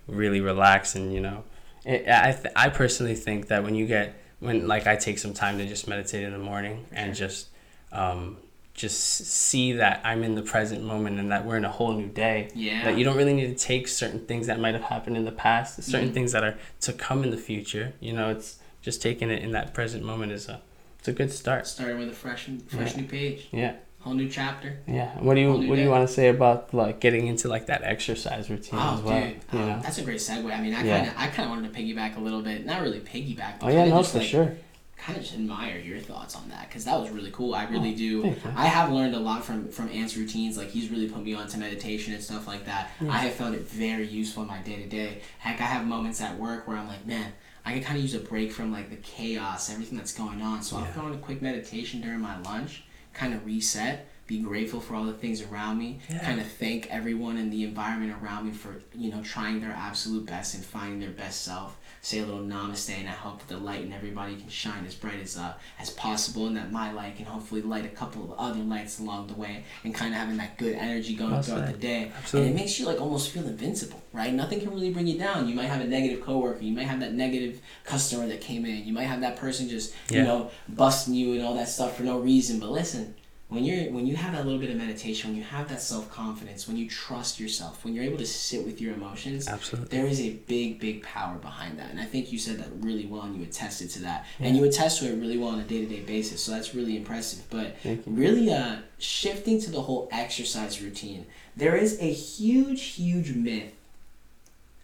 really relax, and you know, it, I th- I personally think that when you get when like I take some time to just meditate in the morning and just um, just see that I'm in the present moment and that we're in a whole new day Yeah. that you don't really need to take certain things that might have happened in the past, certain Mhm. things that are to come in the future. You know, it's just taking it in that present moment is a it's a good start. Starting with a fresh, fresh Yeah. new page, Yeah, whole new chapter. yeah. What do you what do you day. want to say about like getting into like that exercise routine Oh, as well? dude, you um, know. that's a great segue. I mean, I Yeah. kind of, I kind of wanted to piggyback a little bit. Not really piggyback, but Oh yeah, no, just, for like, sure. kind of just admire your thoughts on that because that was really cool. I really Oh, do. I have learned a lot from from Ant's routines. Like he's really put me onto meditation and stuff like that. Yeah. I have found it very useful in my day to day. Heck, I have moments at work where I'm like, man, I can kind of use a break from like the chaos, everything that's going on. So I'll Yeah. go on a quick meditation during my lunch, kind of reset. Be grateful for all the things around me. Yeah. Kind of thank everyone in the environment around me for you know trying their absolute best and finding their best self. Say a little namaste, and I hope that the light in everybody can shine as bright as uh, as possible, and that my light can hopefully light a couple of other lights along the way, and kind of having that good energy going throughout the day. Absolutely. And it makes you like almost feel invincible, right? Nothing can really bring you down. You might have a negative coworker, you might have that negative customer that came in, you might have that person just you know busting you and all that stuff for no reason. But listen, when you're when you have that little bit of meditation, when you have that self confidence, when you trust yourself, when you're able to sit with your emotions, Absolutely. there is a big, big power behind that. And I think you said that really well and you attested to that. And you attest to it really well on a day to day basis. So that's really impressive. But really uh, shifting to the whole exercise routine, there is a huge, huge myth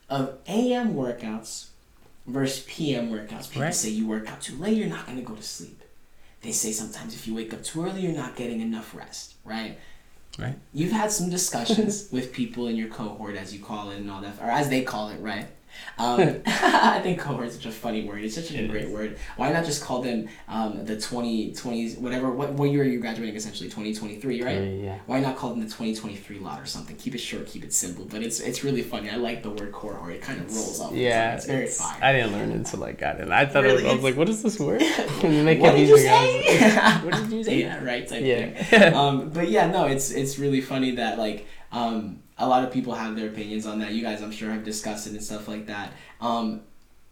of AM workouts versus PM workouts. People Right. say you work out too late, you're not going to go to sleep. They say sometimes if you wake up too early, you're not getting enough rest, right? Right. You've had some discussions [laughs] with people in your cohort, as you call it, and all that, or as they call it, right? Um, [laughs] [laughs] I think cohort is such a funny word. It's such a It great is. word. Why not just call them um, the 2020s, whatever, what, what year are you graduating essentially? 2023, right? Yeah, yeah. Why not call them the 2023 lot or something? Keep it short, keep it simple. But it's it's really funny. I like the word cohort. It kind of rolls off. Yeah, it's very it's- fire. I didn't learn it until I got it. I thought Really? it, I was like, "What is this word?" [laughs] And they what kept did you was say? like, what did you say? yeah, right. Type thing. Yeah. um, but yeah, no, it's it's really funny that like um, a lot of people have their opinions on that. You guys, I'm sure, have discussed it and stuff like that. Um,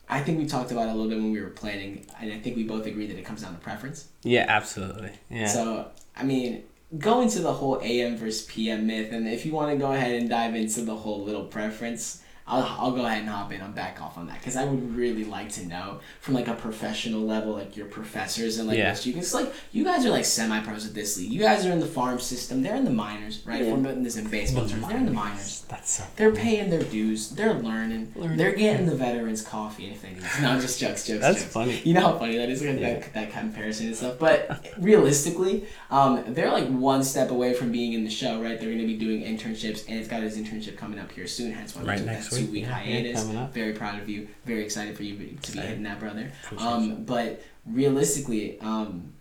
I think we talked about it a little bit when we were planning, and I think we both agree that it comes down to preference. yeah, absolutely. Yeah. So, I mean, go into the whole AM versus PM myth, and if you want to go ahead and dive into the whole little preference, I'll, I'll go ahead and hop in. I'll back off on that because I would really like to know from like a professional level, like your professors and like Yeah. your students. Like you guys are like semi-pros at this league. You guys are in the farm system. They're in the minors, right? If Yeah. we're putting this in baseball terms, they're in the minors. [laughs] That's so. They're paying their dues. They're learning. Learning. They're getting the veterans coffee if they need. it. No, just jokes, jokes. That's jokes. funny. You know how funny that is, like, Yeah. that, that comparison and stuff. But [laughs] realistically, um, they're like one step away from being in the show, right? They're going to be doing internships, and it's got his internship coming up here soon. Hence why Right next week. Two week hiatus. Very proud of you. Very excited for you to be Excited. hitting that, brother. Um, but realistically, um,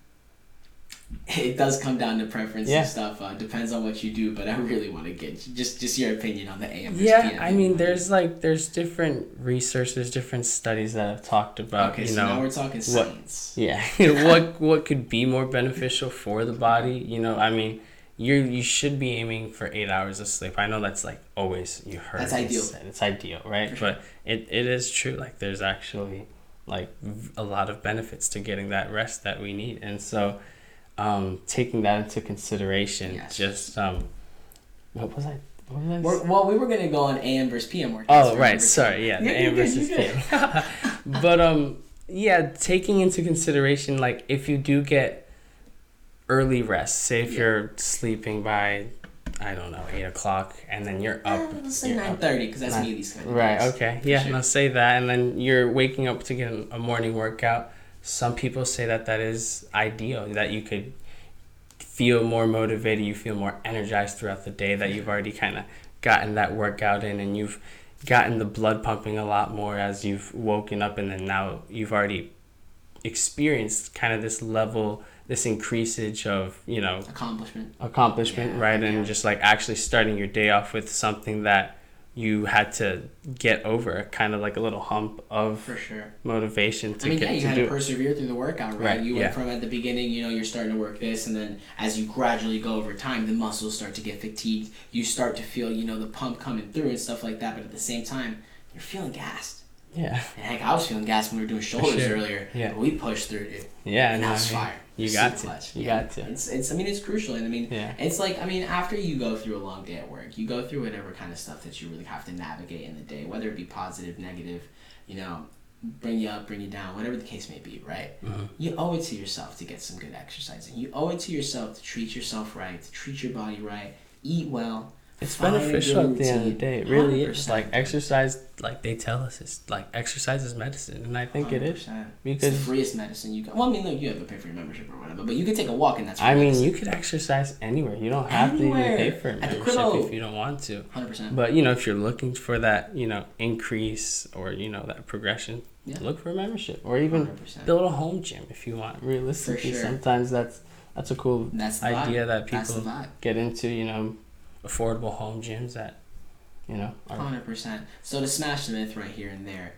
it does come down to preference Yeah. and stuff. Uh, depends on what you do, but I really want to get just just your opinion on the AM. Yeah, PM. I mean, there's like there's different research, there's different studies that have talked about okay, you so know now we're talking what- Yeah, [laughs] [laughs] what what could be more beneficial for the body? You know, I mean, you you should be aiming for eight hours of sleep. I know that's like always you heard. That's ideal. said. It's ideal, right? Sure. But it, it is true. Like there's actually like a lot of benefits to getting that rest that we need, and so um, taking that into consideration, Yes. just um, what was I? What was I? We're, well, we were gonna go on AM versus PM workouts. Oh right, sorry, yeah, the AM versus. PM. [laughs] but um, yeah, taking into consideration like if you do get early rest, say if Yeah. you're sleeping by, I don't know, eight o'clock, and then you're up. Uh, let's say nine thirty because that's me these kind of Right. days. Okay. Yeah. sure. Now say that, and then you're waking up to get a morning workout. Some people say that that is ideal. That you could feel more motivated. You feel more energized throughout the day. That you've already kind of gotten that workout in, and you've gotten the blood pumping a lot more as you've woken up, and then now you've already experienced kind of this level, this increasage of you know Accomplishment. accomplishment, Yeah, right? yeah. And just like actually starting your day off with something that you had to get over, kind of like a little hump of For sure. motivation to I mean, get yeah, you to had do. to it. persevere through the workout, right? Right, You yeah. went from at the beginning, you know, you're starting to work this, and then as you gradually go over time, the muscles start to get fatigued. You start to feel, you know, the pump coming through and stuff like that. But at the same time, you're feeling gassed. yeah, And heck, I was feeling gassed when we were doing shoulders sure. earlier. Yeah. but we pushed through it. yeah, and no, I mean, fire. You got to. clutch. You Yeah. got to. It's, it's. I mean, it's crucial, and I mean, Yeah. it's like I mean, after you go through a long day at work, you go through whatever kind of stuff that you really have to navigate in the day, whether it be positive, negative, you know, bring you up, bring you down, whatever the case may be, right? Mm-hmm. You owe it to yourself to get some good exercising. You owe it to yourself to treat yourself right, to treat your body right, eat well. It's beneficial at the end of the day. It really is. 100%. Like exercise, like they tell us, it's like exercise is medicine, and I think it is 100%. it's because the freest medicine you can. Well, I mean, look, you have to pay for your membership or whatever, but you can take a walk and that's. I mean you could exercise anywhere. You don't have to even pay for a membership if you don't want to. hundred percent. But you know, if you're looking for that, you know, increase or you know that progression, Yeah. look for a membership or even 100%. build a home gym if you want. Realistically, sure. sometimes that's that's a cool That's idea vibe. that people get into. You know, affordable home gyms that you know are Hundred percent. So to smash the myth right here and there,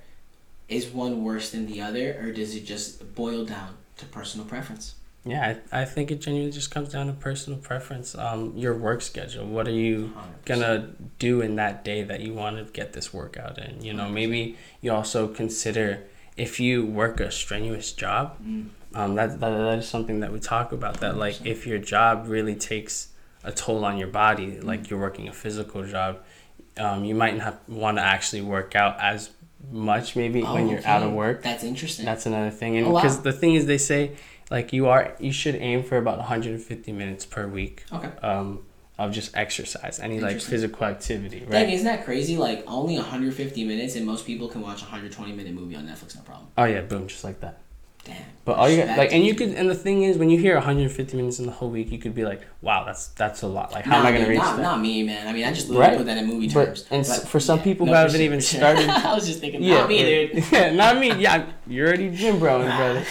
is one worse than the other, or does it just boil down to personal preference? Yeah, I, I think it genuinely just comes down to personal preference. Um, your work schedule. What are you 100%. gonna do in that day that you want to get this workout in? You know, maybe you also consider if you work a strenuous job. Mm. Um, that, that that is something that we talk about. That like 100%. if your job really takes a toll on your body, Mm. like you're working a physical job, um, you might not want to actually work out as much maybe when Oh, you're out of work. That's interesting. That's another thing, and Oh, wow. because the thing is, they say like you are you should aim for about 150 minutes per week okay. um, of just exercise, any like physical activity, Dang, isn't that crazy? Like only 150 minutes, and most people can watch a 120 minute movie on Netflix, no problem. Oh yeah, boom, just like that. Damn. But all you got, Respect like, and you could, and the thing is, when you hear 150 minutes in the whole week, you could be like, wow, that's that's a lot. Like, how am I gonna dude, reach not, that? Not me, man. I mean, I just literally Right. put that in movie But- terms. and s- for some people who for haven't sure, even for started- [laughs] I was just thinking, not me, dude. [laughs] yeah, not me. Yeah, you're already gym bro, [laughs] brother.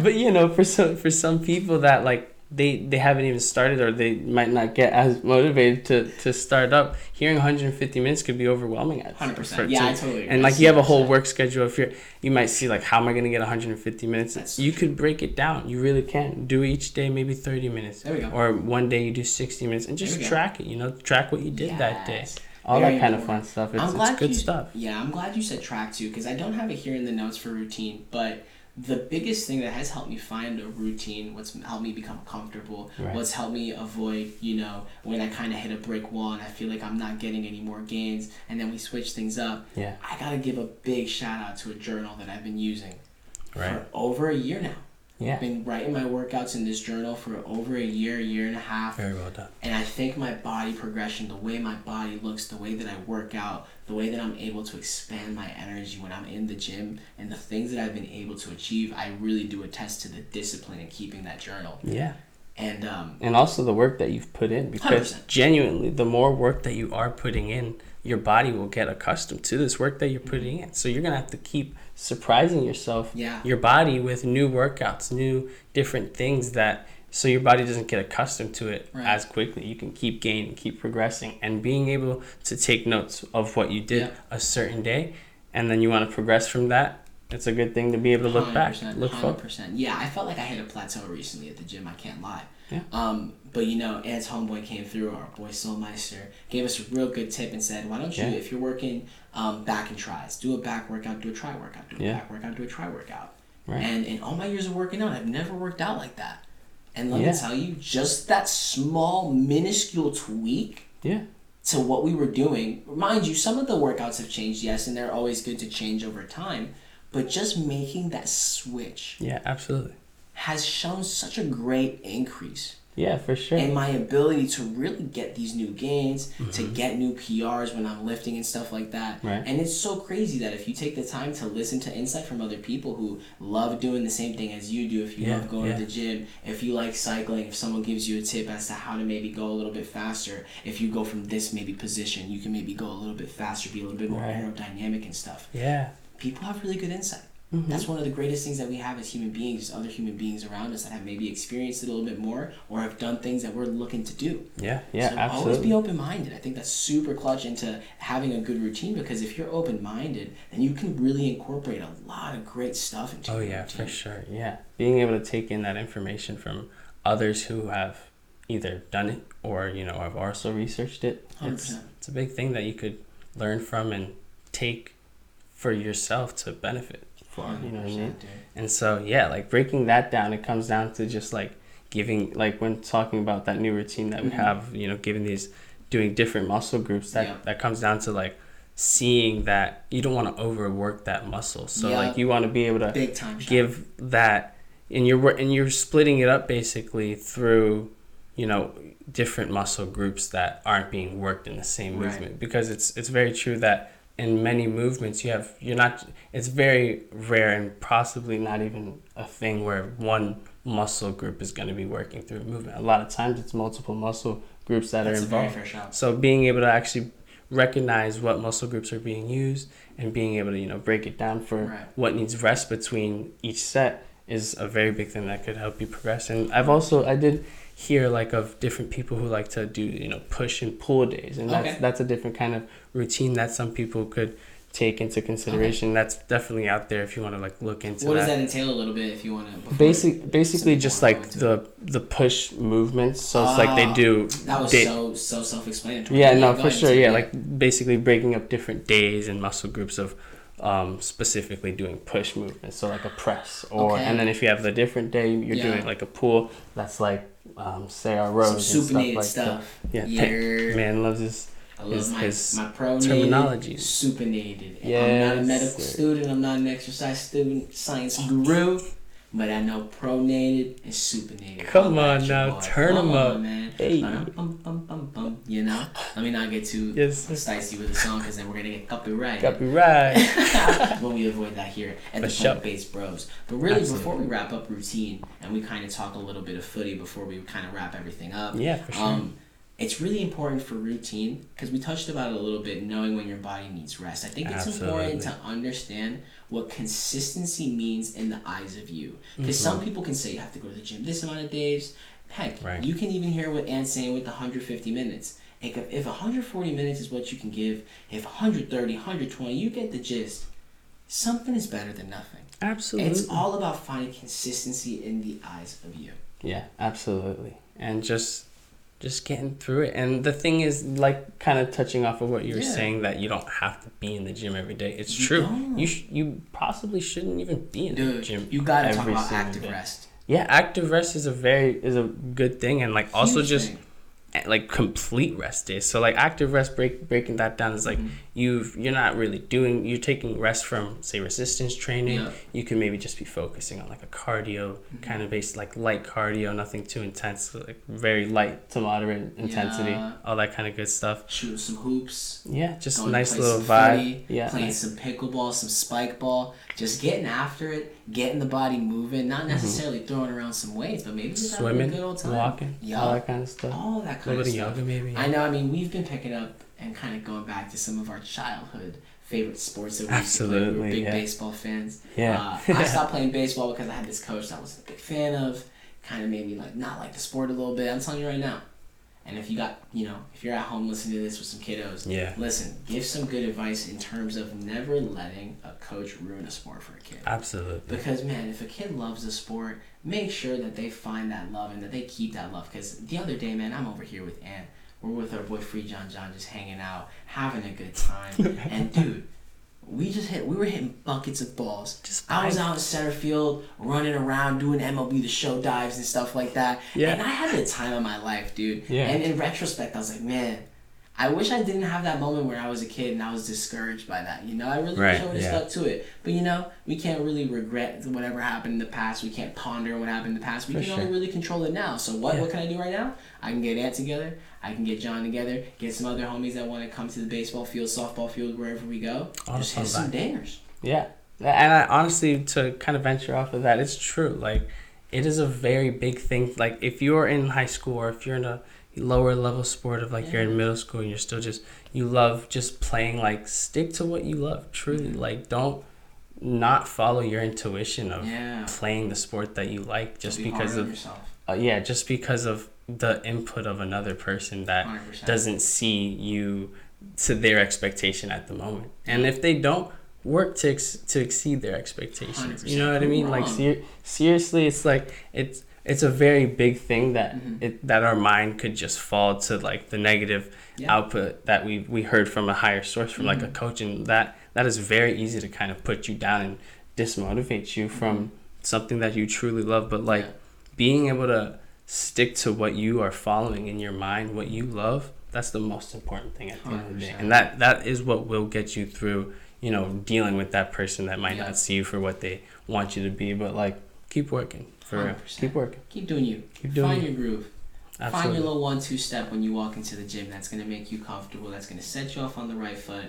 but you know, for some for some people that like they they haven't even started or they might not get as motivated to to start up. Hearing 150 minutes could be overwhelming. At 100%. for- Yeah, to- I totally agree. And like you have a whole work schedule. If you're, you might see like how am I gonna get 150 minutes? That's- you could break it down. You really can do each day maybe 30 minutes. There we go. Or one day you do 60 minutes and just track it. You know, track what you did that day. All Very that kind of fun stuff. It's, it's good you, stuff. Yeah, I'm glad you said track too, because I don't have it here in the notes for routine. But the biggest thing that has helped me find a routine, what's helped me become comfortable, Right. what's helped me avoid, you know, when I kind of hit a brick wall and I feel like I'm not getting any more gains, and then we switch things up. Yeah. I gotta give a big shout out to a journal that I've been using Right. for over a year now. Yeah. Been writing my workouts in this journal for over a year, year and a half. Very well done. And I think my body progression, the way my body looks, the way that I work out, the way that I'm able to expand my energy when I'm in the gym, and the things that I've been able to achieve, I really do attest to the discipline in keeping that journal. Yeah. And um, and also the work that you've put in because 100%. genuinely the more work that you are putting in your body will get accustomed to this work that you're mm-hmm. putting in so you're gonna have to keep surprising yourself Yeah. your body with new workouts new different things that so your body doesn't get accustomed to it Right. as quickly. You can keep gaining, keep progressing, and being able to take notes of what you did Yeah. a certain day, and then you want to progress from that. It's a good thing to be able to look back, 100%, look forward. 100%. Yeah, I felt like I hit a plateau recently at the gym. I can't lie. Yeah. Um, but you know, Ed's homeboy came through. Our boy Soulmeister gave us a real good tip and said, "Why don't you, Yeah. if you're working um, back and tris, do a back workout, do a try workout, do a Yeah. back workout, do a try workout." Right. And in all my years of working out, I've never worked out like that. And let Yeah. me tell you, just that small, minuscule tweak Yeah, to what we were doing. Mind you, some of the workouts have changed, yes, and they're always good to change over time. But just making that switch yeah, absolutely. Has shown such a great increase Yeah, for sure. And my ability to really get these new gains, to Mm-hmm. get new PRs when I'm lifting and stuff like that. Right. And it's so crazy that if you take the time to listen to insight from other people who love doing the same thing as you do, if you Yeah, love going yeah. to the gym, if you like cycling, if someone gives you a tip as to how to maybe go a little bit faster, if you go from this maybe position, you can maybe go a little bit faster, be a little bit more Right. aerodynamic and stuff. yeah, People have really good insight. Mm-hmm. That's one of the greatest things that we have as human beings, other human beings around us that have maybe experienced it a little bit more or have done things that we're looking to do. yeah, yeah, so always be open minded. I think that's super clutch into having a good routine because if you're open minded, then you can really incorporate a lot of great stuff into Oh your yeah, routine. for sure. Yeah, being able to take in that information from others who have either done it or you know have also researched it. It's 100%. it's a big thing that you could learn from and take for yourself to benefit for. You know what I mean? And so yeah, like breaking that down, it comes down to just like giving like when talking about that new routine that we Mhm. have, you know, giving these doing different muscle groups that Yeah. that comes down to like seeing that you don't want to overwork that muscle. So Yeah. like you want to be able to Big time shot. give that and you're and you're splitting it up basically through you know different muscle groups that aren't being worked in the same Right. movement because it's it's very true that in many movements you have you're not it's very rare and possibly not even a thing where one muscle group is going to be working through a movement a lot of times it's multiple muscle groups that That's are involved so being able to actually recognize what muscle groups are being used and being able to you know break it down for Right. what needs rest between each set is a very big thing that could help you progress. And I've also I did hear like of different people who like to do you know push and pull days, and that's Okay. that's a different kind of routine that some people could take into consideration. That's definitely out there if you want to like look into What that. does that entail a little bit if you want to? Basic, basically just like the the push movements. So it's like they Ah, do. That was so so self explanatory. yeah, no, for sure. Yeah, like basically breaking up different days and muscle groups of um, specifically doing push movements. So like a press, or Okay. and then if you have the different day, you're Yeah. doing like a pull. That's like um, say our rows some and stuff like stuff. that. Yeah, Yeah. man loves his. I love his- my, his my pronated, terminologies. supinated. I'm not a medical student. I'm not an exercise student, science guru, but I know pronated and supinated. Come on now, turn them up. man. Hey. Bum, bum, bum. You know, let me not get too Yes, spicy with the song because then we're gonna get copyrighted. Copyright. [laughs] but we avoid that here at the For sure. Plant Based Bros. But really, Absolutely. before we wrap up routine and we kind of talk a little bit of footy before we kind of wrap everything up, yeah, for sure. um, it's really important for routine because we touched about it a little bit, knowing when your body needs rest. I think it's important to understand what consistency means in the eyes of you. Because some mm-hmm. people can say you have to go to the gym this amount of days. Heck, Right. you can even hear what Ant's saying with the 150 minutes. If, if 140 minutes is what you can give, if 130, 120, you get the gist. Something is better than nothing. absolutely. It's all about finding consistency in the eyes of you. Yeah, absolutely. And just just getting through it. And the thing is like kind of touching off of what you were Yeah. saying that you don't have to be in the gym every day. It's You true. don't. You sh- you possibly shouldn't even be in the gym. you gotta talk about active day. rest. Yeah, active rest is a very is a good thing and like also just thing. eh, like complete rest days. So like active rest break breaking that down is like Mhm. You've you're not really doing you're taking rest from say resistance training. Yeah. You can maybe just be focusing on like a cardio Mm-hmm. kind of based like light cardio, nothing too intense, like very light to moderate intensity, Yeah. all that kind of good stuff. Shooting some hoops. Yeah, just going to nice little vibe. footy, yeah, Playing nice. some pickleball, some spike ball. Just getting after it, getting the body moving. Not necessarily throwing around some weights, but maybe just having a Mm-hmm. swimming, good old time. walking, Yeah. all that kind of stuff. All that a kind little of bit of stuff. yoga maybe. I know. I mean, we've been picking up and kind of going back to some of our childhood favorite sports that we used to play. We were big yeah. baseball fans. Yeah. Uh, I [laughs] stopped playing baseball because I had this coach that I was a big fan of. kind of maybe like not like the sport a little bit. I'm telling you right now. And if you got, you know, if you're at home listening to this with some kiddos, Yeah. listen, give some good advice in terms of never letting a coach ruin a sport for a kid. Absolutely. Because man, if a kid loves a sport, make sure that they find that love and that they keep that love. Because the other day, man, I'm over here with Ant. We're with our boy Free John John, just hanging out, having a good time. [laughs] and dude, we just hit. We were hitting buckets of balls. Just I was vibe. out in center field, running around, doing MLB the Show dives and stuff like that. Yeah. And I had the time of my life, dude. Yeah. And in retrospect, I was like, man. I wish I didn't have that moment where I was a kid and I was discouraged by that. You know, I really wish I would have yeah. stuck to it. But you know, we can't really regret whatever happened in the past. We can't ponder what happened in the past. We For can sure. only really control it now. So what Yeah. what can I do right now? I can get Ant together. I can get John together. Get some other homies that want to come to the baseball field, softball field, wherever we go. Just hit some dingers. Yeah. And I honestly, to kind of venture off of that, it's true. Like, it is a very big thing. Like, if you're in high school or if you're in a lower level sport of like you're in middle school and you're still just, you love just playing, like, stick to what you love, truly. Like, don't not follow your intuition of Yeah. playing the sport that you like just Be because of, yourself. uh, yeah, just because of the input of another person that 100%. doesn't see you to their expectation at the moment. And if they don't work to ex- to exceed their expectations, you know what I 100% mean? Like ser- seriously, it's like it's it's a very big thing that Mhm. it that our mind could just fall to like the negative Yeah. output that we we heard from a higher source from like a Mhm. coach and that that is very easy to kind of put you down and dismotivate you from something that you truly love but like Yeah. being able to stick to what you are following in your mind, what you love, that's the most important thing at the end of the day. And that that is what will get you through, you know, dealing with that person that might Yeah. not see you for what they want you to be, but like keep working. For 100%. Keep working. Keep doing you. Keep doing Find you. your groove. Find your little one-two step when you walk into the gym. That's gonna make you comfortable. That's gonna set you off on the right foot.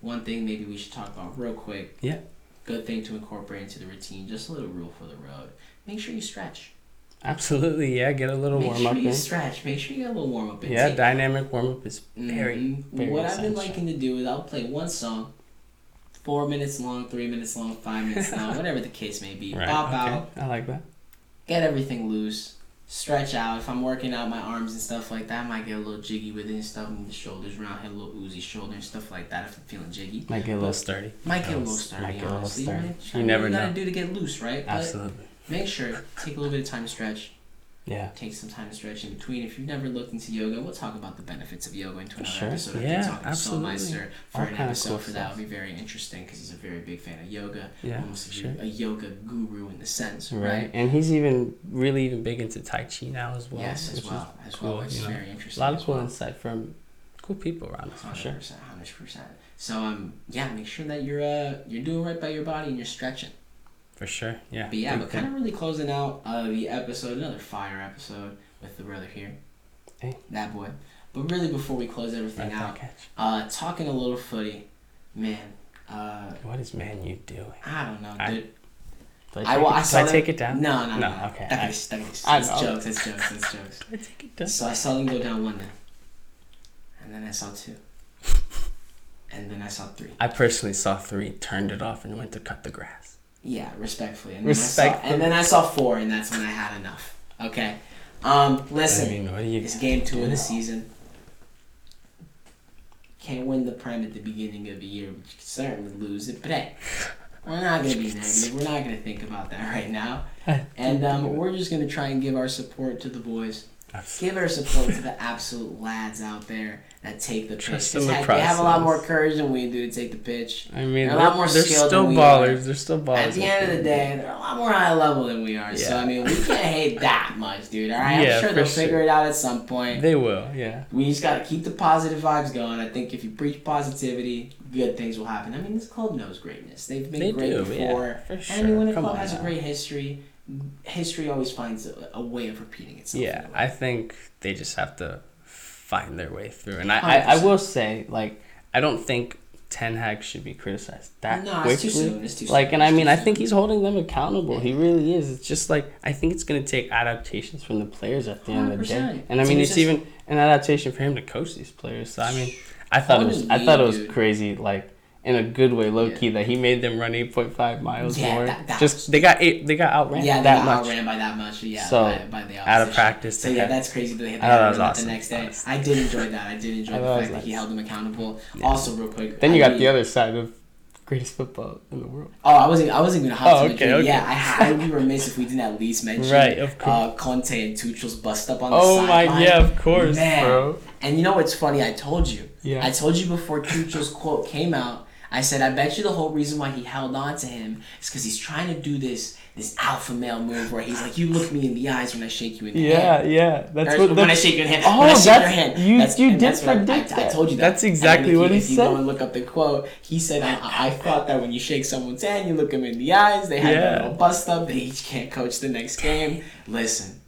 One thing maybe we should talk about real quick. Yeah. Good thing to incorporate into the routine. Just a little rule for the road. Make sure you stretch. Absolutely, yeah. Get a little Make warm sure up you in. stretch. Make sure you get a little warm up in. Yeah, Take- dynamic warm up is very, Mhm. very What I've been liking to do is I'll play one song, four minutes long, three minutes long, five minutes long, [laughs] whatever the case may be. right. Pop okay. out, I like that. get everything loose, stretch out. If I'm working out my arms and stuff like that, I might get a little jiggy with it and stuff, move the shoulders around, hit a little oozy shoulder and stuff like that if I'm feeling jiggy. Might get a little sturdy. Might get a little sturdy, might get a little honestly. sturdy. You never what you gotta do to get loose, right? But Absolutely. Make sure, take a little bit of time to stretch. Yeah. Take some time to stretch in between. If you've never looked into yoga, we'll talk about the benefits of yoga into another Sure. episode. Yeah, I think talking absolutely. Soulmeister for All an episode cool for that would be very interesting because he's a very big fan of yoga. Yeah. almost a, Sure. a yoga guru in the sense, Right. right? And he's even really even big into Tai Chi now as well. yes, as well, as cool, well, which is know. very A lot of cool well. insight from cool people around us for Hundred sure. percent, hundred percent. So um, yeah, make sure that you're uh you're doing right by your body and you're stretching. For sure. Yeah. But yeah, but kind of really closing out uh, the episode, another fire episode with the brother here, Hey. that boy. But really, before we close everything Right out, uh, talking a little footy, man. Uh. What is man you doing? I don't know, dude. I, I, take, well, I saw I them- take it down? No, no, no. No, okay, That I- is, that is, I it's jokes. That's jokes. That's jokes. [laughs] I take it down? So I saw them go down one day, and then I saw two, and then I saw three. I personally saw three, turned it off, and went to cut the grass. Yeah, respectfully. And then, I saw, and then I saw four, and that's when I had enough. Okay. Um, listen, I mean, what do you? it's game two of the season. Can't win the prime at the beginning of the year, but you can certainly lose it. But hey, we're not gonna be negative. We're not gonna think about that right now. And um, we're just gonna try and give our support to the boys. Give our support to the absolute lads out there that take the pitch. Trust 'Cause in the they have a lot more courage than we do to take the pitch. I mean, They're they're, a lot more they're skilled still than we are. ballers. They're still ballers. At the end of the day, they're a lot more high level than we are. So I mean, we can't [laughs] hate that much, dude. All right, Yeah, I'm sure they'll sure. figure it out at some point. they will. Yeah. We just gotta keep the positive vibes going. I think if you preach positivity, good things will happen. I mean, this club knows greatness. They've been They great do, before. yeah, for And I mean, when a sure. Come club has a great history, history always finds a, a way of repeating itself. Yeah. I think they just have to find their way through. And I, I, I will say, like, I don't think Ten Hag should be criticized that no, quickly. it's too soon. It's too soon. Like, and I mean, I think he's holding them accountable. He really is. It's just like I think it's gonna take adaptations from the players at the end of the day. And I mean, it's it's just- even an adaptation for him to coach these players. So I mean, I thought it was I thought it was crazy. Like in a good way, low Yeah. key, that he made them run eight point five miles Yeah, more. that- that Just they got eight, they got outran Yeah, they that much. outran by that much. Yeah, So, by, by the out of practice, So yeah, that's crazy. That they had that to it awesome, the next day. I did enjoy that. I did enjoy I the fact that he held them accountable. Yeah. Also, real quick. Then you I got the other side of greatest football in the world. Oh, I wasn't. I wasn't gonna hop Oh, to okay, okay. Yeah, I, I would be remiss if we didn't at least mention Right, of course. uh, Conte and Tuchel's bust up on the side. Oh my, yeah, of course, Man. bro. And you know what's funny? I told you. Yeah. I told you before Tuchel's quote came out. I said, I bet you the whole reason why he held on to him is because he's trying to do this this alpha male move where he's like, you look me in the eyes when I shake you in the Yeah, hand. yeah. That's Or what. when That's, I shake your hand. Oh, when I shake that's- your hand. you- that's, you did that's I- predict I, I that. told you that. That's exactly what he if you go and look up the quote, he said, I, I [laughs] thought that when you shake someone's hand, you look them in the eyes. They have Yeah. a little bust up. They each can't coach the next game. Listen,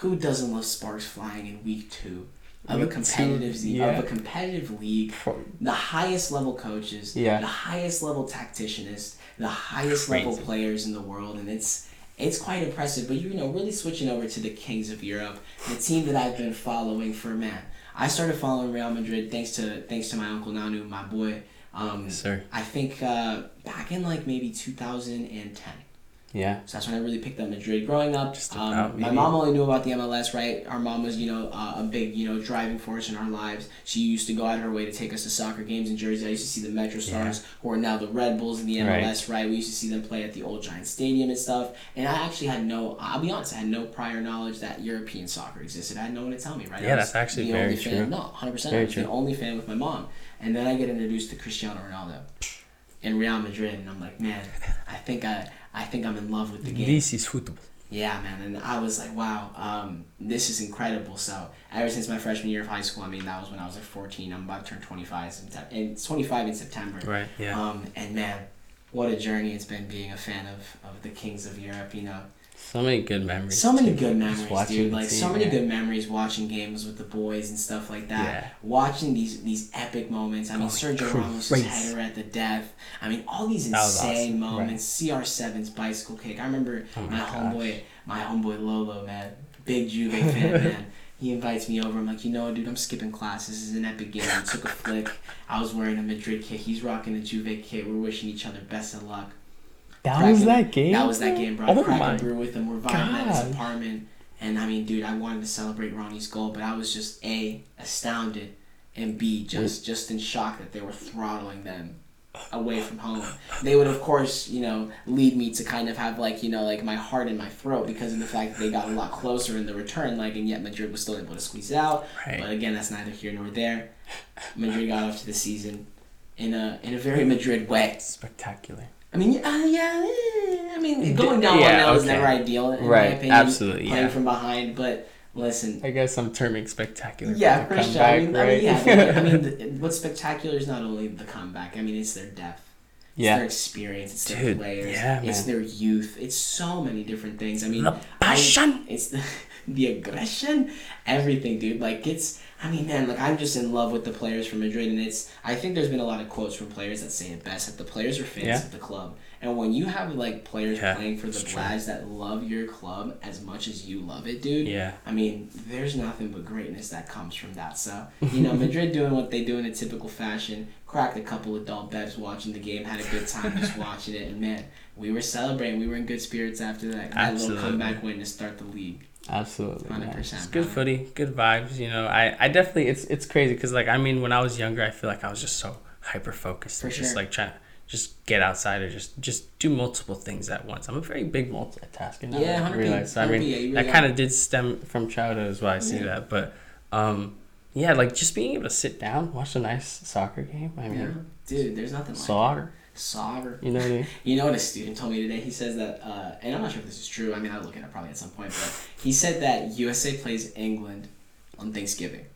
who doesn't love sparks flying in week two? Of a competitive se- yeah. of a competitive league, the highest level coaches, Yeah. the highest level tacticianists, the highest level players in the world, and it's it's quite impressive. But you know, really switching over to the kings of Europe, the team that I've been following for a man. I started following Real Madrid thanks to thanks to my uncle Nanu, my boy. Um, Yes, sir. I think uh, back in like maybe 2010. Yeah. So that's when I really picked up Madrid. Growing up, Just um, my mom only knew about the MLS, right? Our mom was, you know, uh, a big, you know, driving force in our lives. She used to go out of her way to take us to soccer games in Jersey. I used to see the Metro Stars, who are now the Red Bulls in the MLS, right? We used to see them play at the Old Giant Stadium and stuff. And I actually had no, I'll be honest, I had no prior knowledge that European soccer existed. I had no one to tell me, right? Yeah, that's actually the very only true. Fan. No, 100%. I was true. the only fan with my mom. And then I get introduced to Cristiano Ronaldo in Real Madrid, and I'm like, man, I think I, I think I'm in love with the game. This is football. Yeah, man, and I was like, wow, um, this is incredible. So ever since my freshman year of high school, I mean, that was when I was like 14. I'm about to turn 25 in September, and it's 25 in September. Right. Yeah. Um, and man, what a journey it's been being a fan of, of the kings of Europe. You know, so many good memories. so many too. good memories, dude. Like team, so many yeah. good memories watching games with the boys and stuff like that. Yeah. Watching these these epic moments. I mean, Going Sergio Ramos' header at the death. I mean, all these insane awesome, moments. CR7's bicycle kick. I remember Oh my my, homeboy, my homeboy Lolo, man, big Juve fan, [laughs] man. He invites me over. I'm like, you know, what, dude, I'm skipping class. This is an epic game. I took a flick. I was wearing a Madrid kit. He's rocking a Juve kit. We're wishing each other best of luck. That was that game. That was that game, bro. Oh I cracked my brew with him. We're vibing at his apartment. And I mean, dude, I wanted to celebrate Ronnie's goal, but I was just A, astounded, and B, just just in shock that they were throttling them away from home. They would, of course, you know, lead me to kind of have like, you know, like my heart in my throat because of the fact that they got a lot closer in the return leg, and yet Madrid was still able to squeeze it out. Right. But again, that's neither here nor there. Madrid got off to the season in a in a very Madrid way. Spectacular. I mean, uh, yeah, eh, I mean, going down Yeah, 1 0 is okay. never ideal, in Right, my opinion. absolutely, Playing yeah. from behind, but listen. I guess I'm terming spectacular. Yeah, for sure. I mean, I mean, yeah, I mean, [laughs] the, what's spectacular is not only the comeback. I mean, it's their depth. It's Yeah. their experience. It's their Dude, players. yeah, it's their youth. It's so many different things. I mean, The I- passion. it's the, [laughs] the aggression, everything, dude. Like it's. I mean, man, like I'm just in love with the players from Madrid, and it's. I think there's been a lot of quotes from players that say it best that the players are fans Yeah. of the club, and when you have like players Yeah, playing for the. Blaz that love your club as much as you love it, dude. Yeah. I mean, there's nothing but greatness that comes from that. So, you know, Madrid [laughs] doing what they do in a typical fashion, cracked a couple of adult bevs watching the game, had a good time just [laughs] watching it, and man, we were celebrating. We were in good spirits after that. That little comeback win to start the league. Absolutely. man. 100%, It's good footy, good vibes. You know, I, I definitely it's it's crazy because like I mean when I was younger I feel like I was just so hyper focused, For just like trying to just get outside or just just do multiple things at once. I'm a very big multitasker now. Yeah, I 100, realize. So, I 100%, mean, yeah, you that kind of did stem from childhood, is why I see Yeah. that. But um, yeah, like just being able to sit down, watch a nice soccer game. I Yeah, mean, dude, there's nothing like soccer. Soccer. You know what I mean? [laughs] You know what a student told me today? He says that, uh, and I'm not sure if this is true. I mean, I'll look at it probably at some point. But he said that USA plays England on Thanksgiving.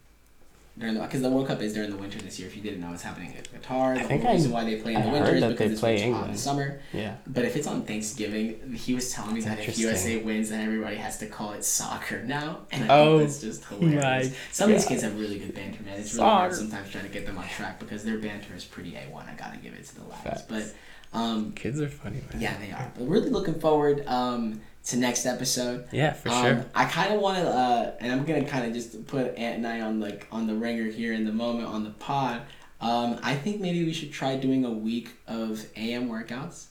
During the because the World Cup is during the winter this year. If you didn't know, it's happening in Qatar. The think whole I- reason why they play in I the winter is because they it's play hot in the summer. Yeah. But if it's on Thanksgiving, he was telling me that if USA wins, then everybody has to call it soccer now, and I Oh think that's just [laughs] hilarious. Some of these kids have really good banter, man. It's really hard sometimes trying to get them on track because their banter is pretty a one. I gotta give it to the lads, Facts. but. Um, Kids are funny, man. yeah, they are. But really looking forward um, to next episode. Yeah, for um, sure. I kind of want to, uh, and I'm gonna kind of just put Ant and I on like on the ringer here in the moment on the pod. Um, I think maybe we should try doing a week of AM workouts.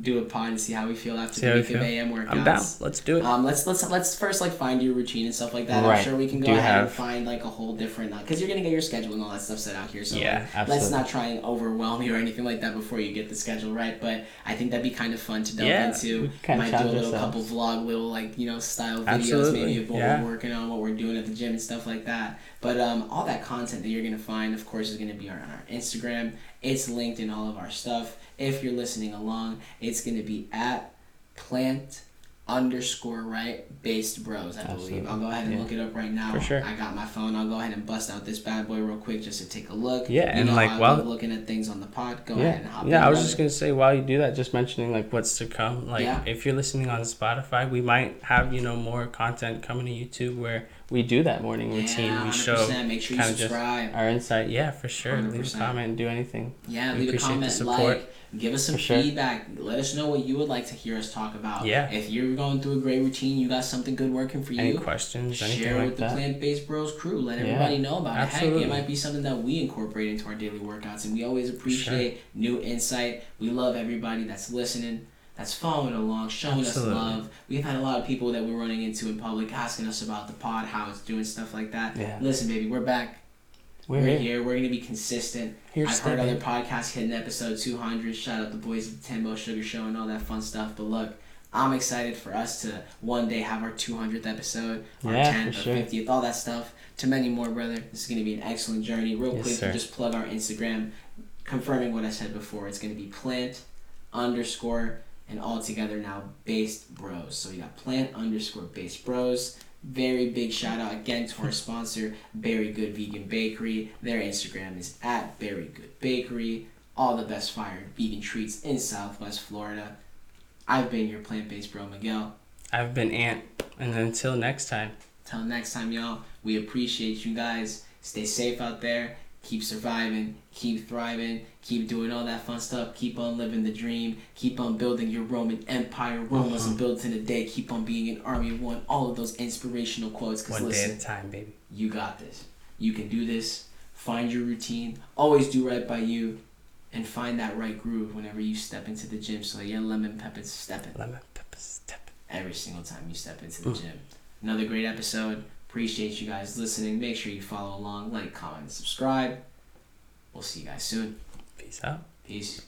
Do a pod and see how we feel after See the week of. AM workouts. I'm down. Let's do it. Um, let's let's let's first like find your routine and stuff like that. Right. I'm sure we can go Do ahead and find like a whole different because you're gonna get your schedule and all that stuff set out here. So Yeah, like, let's not try and overwhelm you or anything like that before you get the schedule right. But I think that'd be kind of fun to delve Yeah, into. we can kinda Might do a little couple vlog, little like you know style videos Absolutely, maybe of what yeah. we're working on, what we're doing at the gym and stuff like that. But um, all that content that you're gonna find, of course, is gonna be on our Instagram. It's linked in all of our stuff. If you're listening along, it's gonna be at plant underscore right based bros i believe i'll go ahead and Yeah. look it up right now For sure. i got my phone i'll go ahead and bust out this bad boy real quick just to take a look Yeah, you and, know like, I while- looking at things on the pod go ahead yeah, and hop yeah. in, I was just gonna say while you do that, just mentioning like what's to come. Like Yeah. if you're listening on Spotify, we might have you know more content coming to YouTube where we do that morning routine. yeah, we 100%. show make sure you subscribe our insight. Yeah, for sure. Leave a 100%. comment, do anything. Yeah, We leave a appreciate the comment, support. like, give us some sure. feedback. Let us know what you would like to hear us talk about. Yeah. If you're going through a great routine, you got something good working for you. Any questions, anything Share like with the. Plant Based Bros crew. Let Yeah, everybody know about it. absolutely. Heck, it might be something that we incorporate into our daily workouts, and we always appreciate new insight. We love everybody that's listening, that's following along, showing Absolutely. us love. We've had a lot of people that we're running into in public asking us about the pod, how it's doing, stuff like that. Yeah. Listen, baby, we're back. We're, We're, here. here. We're gonna be consistent. Here I've heard other podcasts hitting episode 200. Shout out the boys at the Tembo Sugar Show and all that fun stuff. But look, I'm excited for us to one day have our 200th episode, our Yeah, 10th, for our sure. 50th, all that stuff. To many more, brother. This is gonna be an excellent journey. Real Yes, quick, sir. just plug our Instagram, confirming what I said before. It's gonna be plant underscore and all together now based bros. So you got plant underscore based bros. Very big shout out again to our sponsor, Berry Good Vegan Bakery. Their Instagram is at Berry Good Bakery. All the best fired vegan treats in Southwest Florida. I've been your plant based bro, Miguel. I've been Ant, and until next time. Till next time, y'all, we appreciate you guys. Stay safe out there. Keep surviving. Keep thriving. Keep doing all that fun stuff. Keep on living the dream. Keep on building your Roman Empire. Rome wasn't built in a day. Keep on being an army of one. All of those inspirational quotes. Because One listen, day at a time, baby. you got this. You can do this. Find your routine. Always do right by you. And find that right groove whenever you step into the gym so your lemon pepper's stepping Lemon pepper step. every single time you step into the Mm. gym. Another great episode. Appreciate you guys listening. Make sure you follow along, like, comment, and subscribe. We'll see you guys soon. Peace out. Peace.